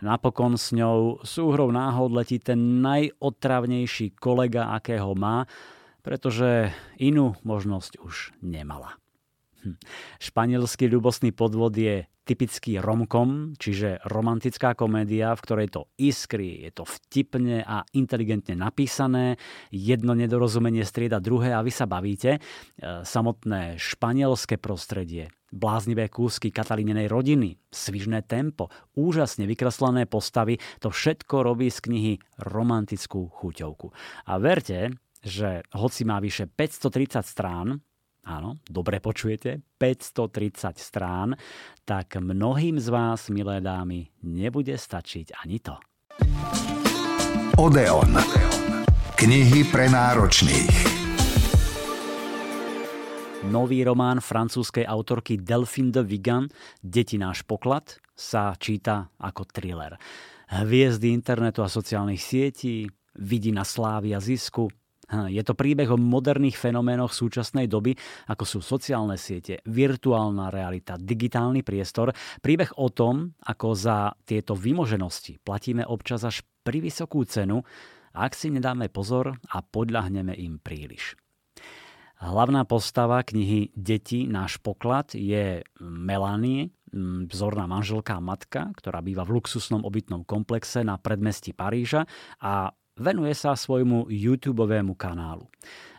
Napokon s ňou súhrou náhod letí ten najotravnejší kolega, akého má, pretože inú možnosť už nemala. Hm. Španielský ľubostný podvod je typický romkom, čiže romantická komédia, v ktorej to iskry, je to vtipne a inteligentne napísané, jedno nedorozumenie strieda druhé a vy sa bavíte. E, samotné španielské prostredie, bláznivé kúsky Katalínenej rodiny, svižné tempo, úžasne vykreslené postavy, to všetko robí z knihy romantickú chuťovku. A verte, že hoci má vyše 530 strán, áno, dobre počujete, 530 strán, tak mnohým z vás, milé dámy, nebude stačiť ani to. Odeon. Knihy pre náročných. Nový román francúzskej autorky Delphine de Vigan Deti náš poklad sa číta ako thriller. Hviezdy internetu a sociálnych sietí, vidina slávy a zisku. Hm, je to príbeh o moderných fenoménoch súčasnej doby, ako sú sociálne siete, virtuálna realita, digitálny priestor. Príbeh o tom, ako za tieto vymoženosti platíme občas až pri vysokú cenu, ak si nedáme pozor a podľahneme im príliš. Hlavná postava knihy Deti, náš poklad je Melanie, vzorná manželka a matka, ktorá býva v luxusnom obytnom komplexe na predmestí Paríža a venuje sa svojmu YouTube kanálu.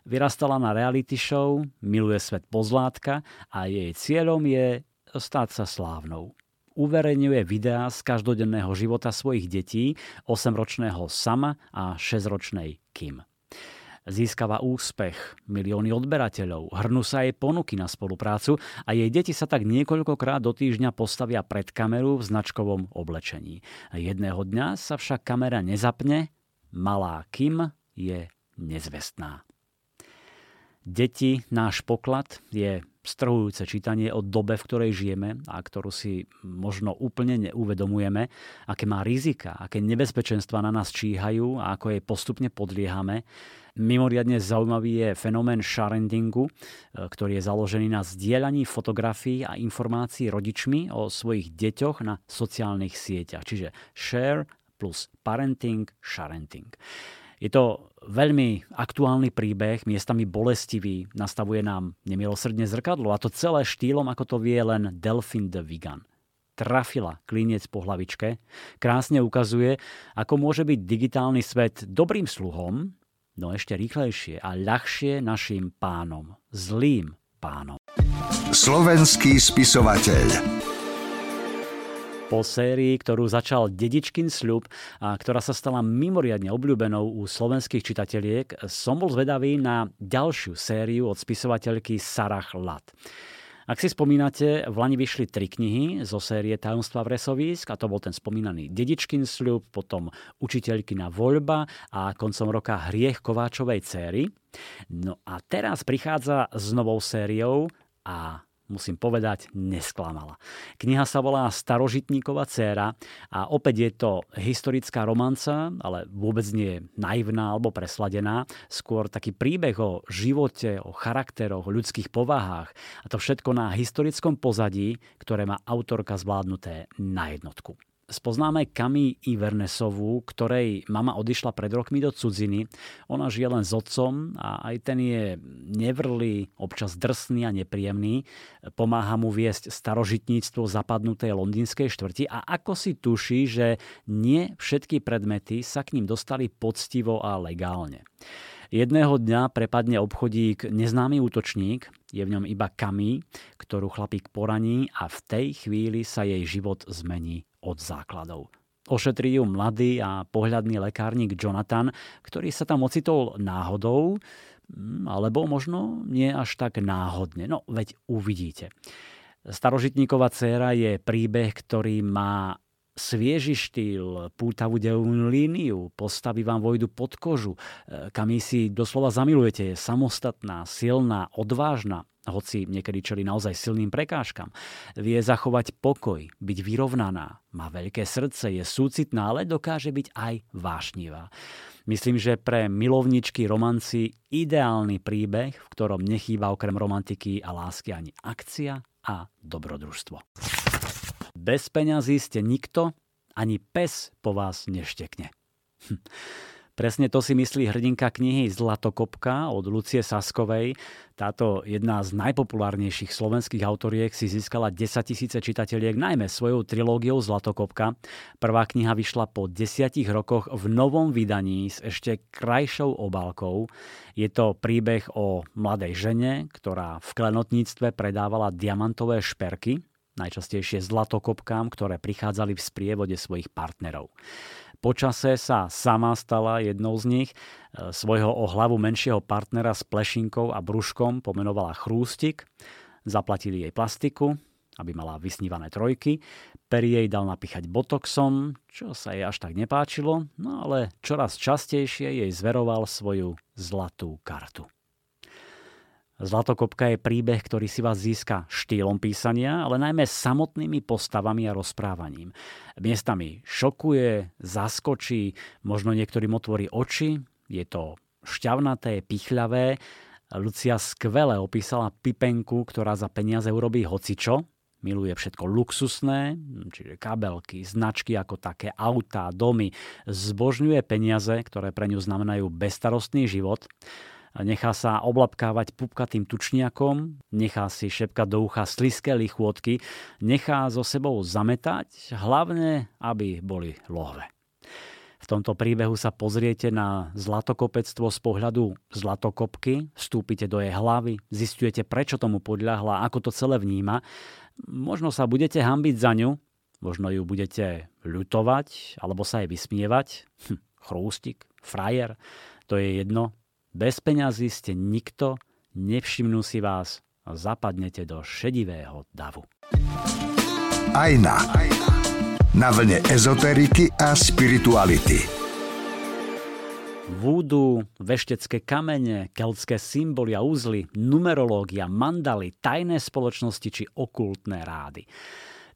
Vyrastala na reality show, miluje svet pozlátka a jej cieľom je stať sa slávnou. Uverejňuje videá z každodenného života svojich detí, 8-ročného Sama a 6-ročnej Kim získava úspech, milióny odberateľov, hrnú sa jej ponuky na spoluprácu a jej deti sa tak niekoľkokrát do týždňa postavia pred kameru v značkovom oblečení. Jedného dňa sa však kamera nezapne, malá Kim je nezvestná. Deti, náš poklad je strhujúce čítanie o dobe, v ktorej žijeme a ktorú si možno úplne neuvedomujeme, aké má rizika, aké nebezpečenstva na nás číhajú a ako jej postupne podliehame. Mimoriadne zaujímavý je fenomén sharentingu, e, ktorý je založený na zdieľaní fotografií a informácií rodičmi o svojich deťoch na sociálnych sieťach. Čiže share plus parenting, sharenting. Je to veľmi aktuálny príbeh, miestami bolestivý, nastavuje nám nemilosrdne zrkadlo a to celé štýlom, ako to vie len Delphine de Vigan trafila kliniec po hlavičke, krásne ukazuje, ako môže byť digitálny svet dobrým sluhom, no ešte rýchlejšie a ľahšie našim pánom, zlým pánom. Slovenský spisovateľ po sérii, ktorú začal Dedičkin sľub a ktorá sa stala mimoriadne obľúbenou u slovenských čitateľiek, som bol zvedavý na ďalšiu sériu od spisovateľky Sarah Lat. Ak si spomínate, v Lani vyšli tri knihy zo série Tajomstva vresovísk a to bol ten spomínaný Dedičkin sľub, potom Učiteľkina voľba a koncom roka Hriech Kováčovej céry. No a teraz prichádza s novou sériou a musím povedať, nesklamala. Kniha sa volá Starožitníková dcéra a opäť je to historická romanca, ale vôbec nie je naivná alebo presladená. Skôr taký príbeh o živote, o charakteroch, o ľudských povahách a to všetko na historickom pozadí, ktoré má autorka zvládnuté na jednotku. Spoznáme Kami Ivernesovú, ktorej mama odišla pred rokmi do cudziny. Ona žije len s otcom a aj ten je nevrlý, občas drsný a nepríjemný. Pomáha mu viesť starožitníctvo zapadnutej londýnskej štvrti a ako si tuší, že nie všetky predmety sa k ním dostali poctivo a legálne. Jedného dňa prepadne obchodík neznámy útočník, je v ňom iba kamí, ktorú chlapík poraní a v tej chvíli sa jej život zmení od základov. Ošetrí ju mladý a pohľadný lekárnik Jonathan, ktorý sa tam ocitol náhodou, mm, alebo možno nie až tak náhodne. No, veď uvidíte. Starožitníková dcéra je príbeh, ktorý má svieži štýl, pútavú dejovú líniu, postavy vám vojdu pod kožu, e, kam si doslova zamilujete, je samostatná, silná, odvážna, hoci niekedy čeli naozaj silným prekážkam. Vie zachovať pokoj, byť vyrovnaná, má veľké srdce, je súcitná, ale dokáže byť aj vášnivá. Myslím, že pre milovničky romanci ideálny príbeh, v ktorom nechýba okrem romantiky a lásky ani akcia a dobrodružstvo. Bez peňazí ste nikto, ani pes po vás neštekne. Hm. Presne to si myslí hrdinka knihy Zlatokopka od Lucie Saskovej. Táto jedna z najpopulárnejších slovenských autoriek si získala 10 tisíce čitateľiek, najmä svojou trilógiou Zlatokopka. Prvá kniha vyšla po desiatich rokoch v novom vydaní s ešte krajšou obálkou. Je to príbeh o mladej žene, ktorá v klenotníctve predávala diamantové šperky, najčastejšie zlatokopkám, ktoré prichádzali v sprievode svojich partnerov. Počase sa sama stala jednou z nich. E, svojho o hlavu menšieho partnera s plešinkou a brúškom pomenovala Chrústik. Zaplatili jej plastiku, aby mala vysnívané trojky. Peri jej dal napíchať botoxom, čo sa jej až tak nepáčilo, no ale čoraz častejšie jej zveroval svoju zlatú kartu. Zlatokopka je príbeh, ktorý si vás získa štýlom písania, ale najmä samotnými postavami a rozprávaním. Miestami šokuje, zaskočí, možno niektorým otvorí oči, je to šťavnaté, pichľavé. Lucia skvele opísala Pipenku, ktorá za peniaze urobí hocičo, miluje všetko luxusné, čiže kabelky, značky ako také, autá, domy, zbožňuje peniaze, ktoré pre ňu znamenajú bestarostný život nechá sa oblapkávať pupkatým tučniakom, nechá si šepkať do ucha sliské lichôdky, nechá so sebou zametať, hlavne, aby boli lohve. V tomto príbehu sa pozriete na zlatokopectvo z pohľadu zlatokopky, vstúpite do jej hlavy, zistujete, prečo tomu podľahla, ako to celé vníma. Možno sa budete hambiť za ňu, možno ju budete ľutovať, alebo sa jej vysmievať. Hm, chrústik, frajer, to je jedno, bez peňazí ste nikto, nevšimnú si vás a zapadnete do šedivého davu. Ajna. Na vlne ezoteriky a spirituality. Vúdu, veštecké kamene, keltské symboly a úzly, numerológia, mandaly, tajné spoločnosti či okultné rády.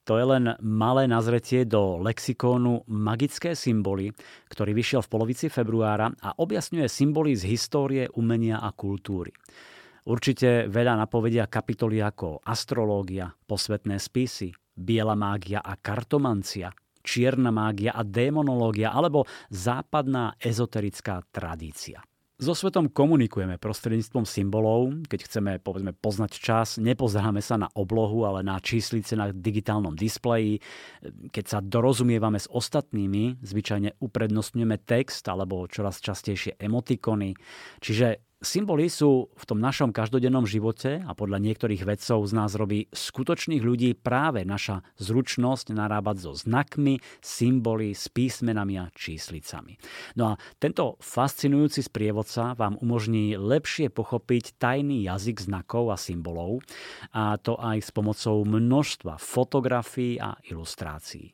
To je len malé nazretie do lexikónu Magické symboly, ktorý vyšiel v polovici februára a objasňuje symboly z histórie, umenia a kultúry. Určite veľa napovedia kapitoly ako astrológia, posvetné spisy, biela mágia a kartomancia, čierna mágia a démonológia alebo západná ezoterická tradícia. So svetom komunikujeme prostredníctvom symbolov. Keď chceme povedzme, poznať čas, nepozeráme sa na oblohu, ale na číslice na digitálnom displeji. Keď sa dorozumievame s ostatnými, zvyčajne uprednostňujeme text alebo čoraz častejšie emotikony. Čiže Symboly sú v tom našom každodennom živote a podľa niektorých vedcov z nás robí skutočných ľudí práve naša zručnosť narábať so znakmi, symboly, s písmenami a číslicami. No a tento fascinujúci sprievodca vám umožní lepšie pochopiť tajný jazyk znakov a symbolov a to aj s pomocou množstva fotografií a ilustrácií.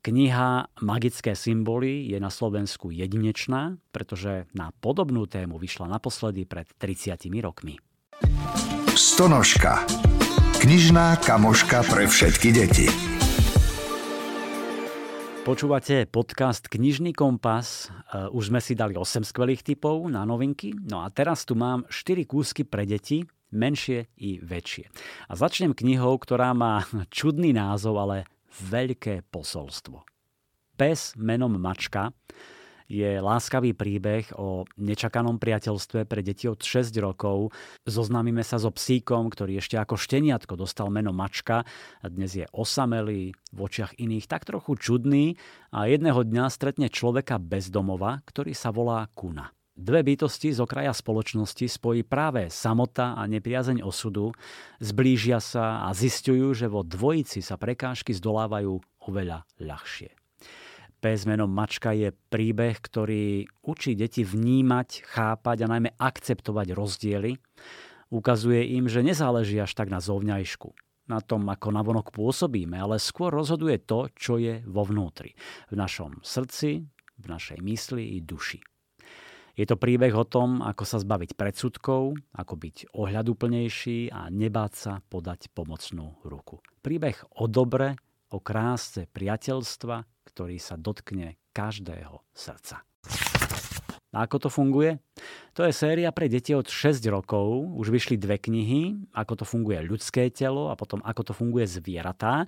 Kniha Magické symboly je na Slovensku jedinečná, pretože na podobnú tému vyšla naposledy pred 30 rokmi. Stonožka. Knižná kamoška pre všetky deti. Počúvate podcast Knižný kompas. E, už sme si dali 8 skvelých typov na novinky. No a teraz tu mám 4 kúsky pre deti, menšie i väčšie. A začnem knihou, ktorá má čudný názov, ale veľké posolstvo. Pes menom Mačka je láskavý príbeh o nečakanom priateľstve pre deti od 6 rokov. Zoznámime sa so psíkom, ktorý ešte ako šteniatko dostal meno Mačka a dnes je osamelý, v očiach iných tak trochu čudný a jedného dňa stretne človeka bez domova, ktorý sa volá Kuna. Dve bytosti z okraja spoločnosti spojí práve samota a nepriazeň osudu, zblížia sa a zistujú, že vo dvojici sa prekážky zdolávajú oveľa ľahšie. Pes menom Mačka je príbeh, ktorý učí deti vnímať, chápať a najmä akceptovať rozdiely. Ukazuje im, že nezáleží až tak na zovňajšku, na tom, ako navonok pôsobíme, ale skôr rozhoduje to, čo je vo vnútri. V našom srdci, v našej mysli i duši. Je to príbeh o tom, ako sa zbaviť predsudkov, ako byť ohľadúplnejší a nebáť sa podať pomocnú ruku. Príbeh o dobre, o krásce priateľstva, ktorý sa dotkne každého srdca. A ako to funguje? To je séria pre deti od 6 rokov. Už vyšli dve knihy, ako to funguje ľudské telo a potom ako to funguje zvieratá.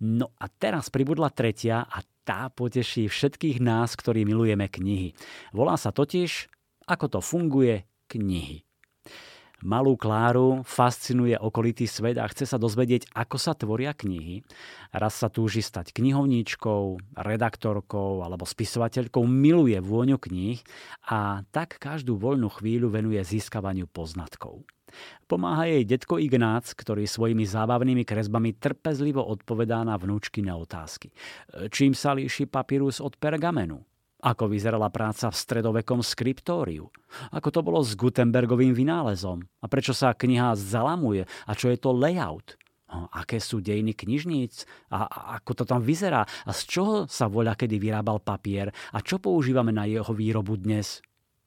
No a teraz pribudla tretia a tá poteší všetkých nás, ktorí milujeme knihy. Volá sa totiž Ako to funguje knihy. Malú Kláru fascinuje okolitý svet a chce sa dozvedieť, ako sa tvoria knihy. Raz sa túži stať knihovníčkou, redaktorkou alebo spisovateľkou, miluje vôňu kníh a tak každú voľnú chvíľu venuje získavaniu poznatkov. Pomáha jej detko Ignác, ktorý svojimi zábavnými kresbami trpezlivo odpovedá na vnúčky na otázky. Čím sa líši papírus od pergamenu? Ako vyzerala práca v stredovekom skriptóriu? Ako to bolo s Gutenbergovým vynálezom? A prečo sa kniha zalamuje? A čo je to layout? Aké sú dejiny knižníc? A ako to tam vyzerá? A z čoho sa voľa kedy vyrábal papier? A čo používame na jeho výrobu dnes?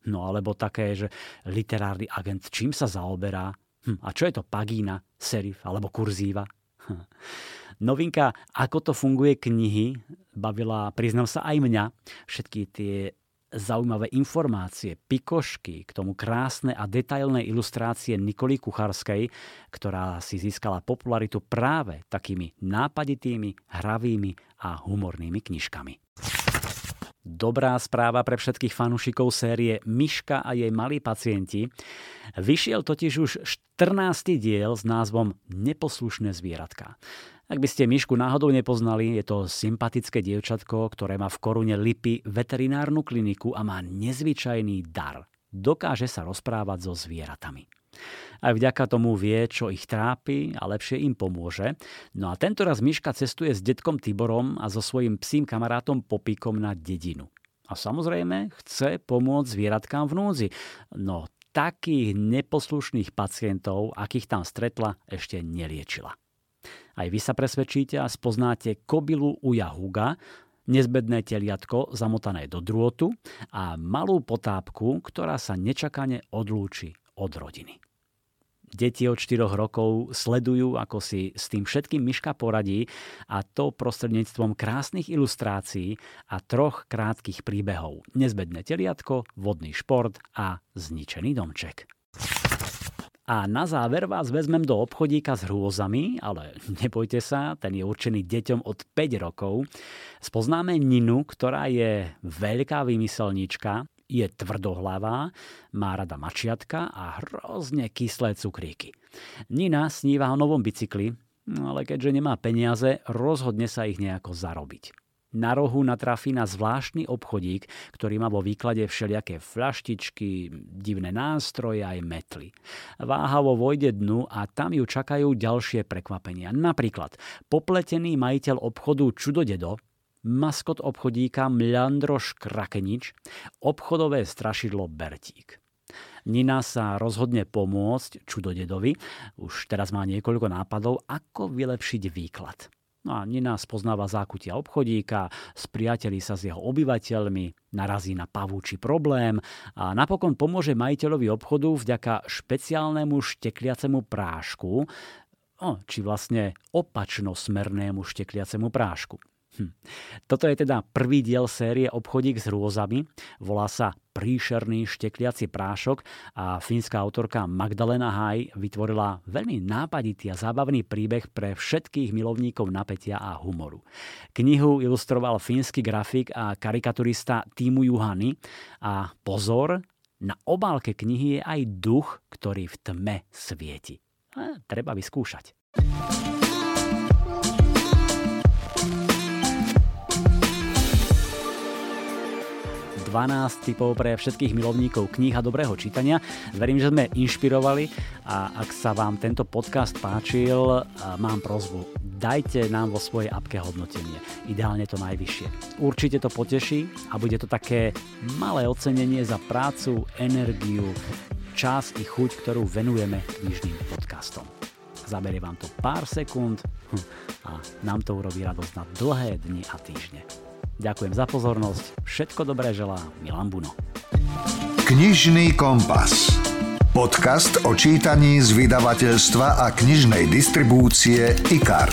No alebo také, že literárny agent čím sa zaoberá? Hm, a čo je to pagína, serif alebo kurzíva? Hm. Novinka Ako to funguje knihy bavila, priznám sa aj mňa, všetky tie zaujímavé informácie, pikošky, k tomu krásne a detailné ilustrácie Nikoli Kucharskej, ktorá si získala popularitu práve takými nápaditými, hravými a humornými knižkami. Dobrá správa pre všetkých fanúšikov série Myška a jej malí pacienti. Vyšiel totiž už 14. diel s názvom Neposlušné zvieratka. Ak by ste Myšku náhodou nepoznali, je to sympatické dievčatko, ktoré má v korune Lipy veterinárnu kliniku a má nezvyčajný dar. Dokáže sa rozprávať so zvieratami. Aj vďaka tomu vie, čo ich trápi a lepšie im pomôže. No a tento raz Myška cestuje s detkom Tiborom a so svojím psím kamarátom Popíkom na dedinu. A samozrejme chce pomôcť zvieratkám v núdzi. No takých neposlušných pacientov, akých tam stretla, ešte neliečila. Aj vy sa presvedčíte a spoznáte kobilu Uja Huga, nezbedné teliatko zamotané do drôtu a malú potápku, ktorá sa nečakane odlúči od rodiny. Deti od 4 rokov sledujú, ako si s tým všetkým myška poradí a to prostredníctvom krásnych ilustrácií a troch krátkých príbehov. Nezbedné teliatko, vodný šport a zničený domček. A na záver vás vezmem do obchodíka s hrôzami, ale nebojte sa, ten je určený deťom od 5 rokov. Spoznáme Ninu, ktorá je veľká vymyselníčka, je tvrdohlavá, má rada mačiatka a hrozne kyslé cukríky. Nina sníva o novom bicykli, ale keďže nemá peniaze, rozhodne sa ich nejako zarobiť na rohu natrafí na zvláštny obchodík, ktorý má vo výklade všelijaké flaštičky, divné nástroje aj metly. Váhavo vojde dnu a tam ju čakajú ďalšie prekvapenia. Napríklad popletený majiteľ obchodu Čudodedo, maskot obchodíka Mľandroš Krakenič, obchodové strašidlo Bertík. Nina sa rozhodne pomôcť čudodedovi. Už teraz má niekoľko nápadov, ako vylepšiť výklad. No a Nina spoznáva zákutia obchodíka, spriateli sa s jeho obyvateľmi, narazí na pavúči problém a napokon pomôže majiteľovi obchodu vďaka špeciálnemu štekliacemu prášku, no, či vlastne opačno-smernému štekliacemu prášku. Hm. Toto je teda prvý diel série Obchodík s rôzami. Volá sa Príšerný štekliaci prášok a fínska autorka Magdalena Haj vytvorila veľmi nápaditý a zábavný príbeh pre všetkých milovníkov napätia a humoru. Knihu ilustroval fínsky grafik a karikaturista Týmu Juhany a pozor, na obálke knihy je aj duch, ktorý v tme svieti. A treba vyskúšať. 12 typov pre všetkých milovníkov kníh a dobrého čítania. Verím, že sme inšpirovali a ak sa vám tento podcast páčil, mám prozbu. Dajte nám vo svojej apke hodnotenie. Ideálne to najvyššie. Určite to poteší a bude to také malé ocenenie za prácu, energiu, čas i chuť, ktorú venujeme knižným podcastom. Zaberie vám to pár sekúnd hm, a nám to urobí radosť na dlhé dni a týždne. Ďakujem za pozornosť, všetko dobré želá Milan Buno. Knižný kompas. Podcast o čítaní z vydavateľstva a knižnej distribúcie IKAR.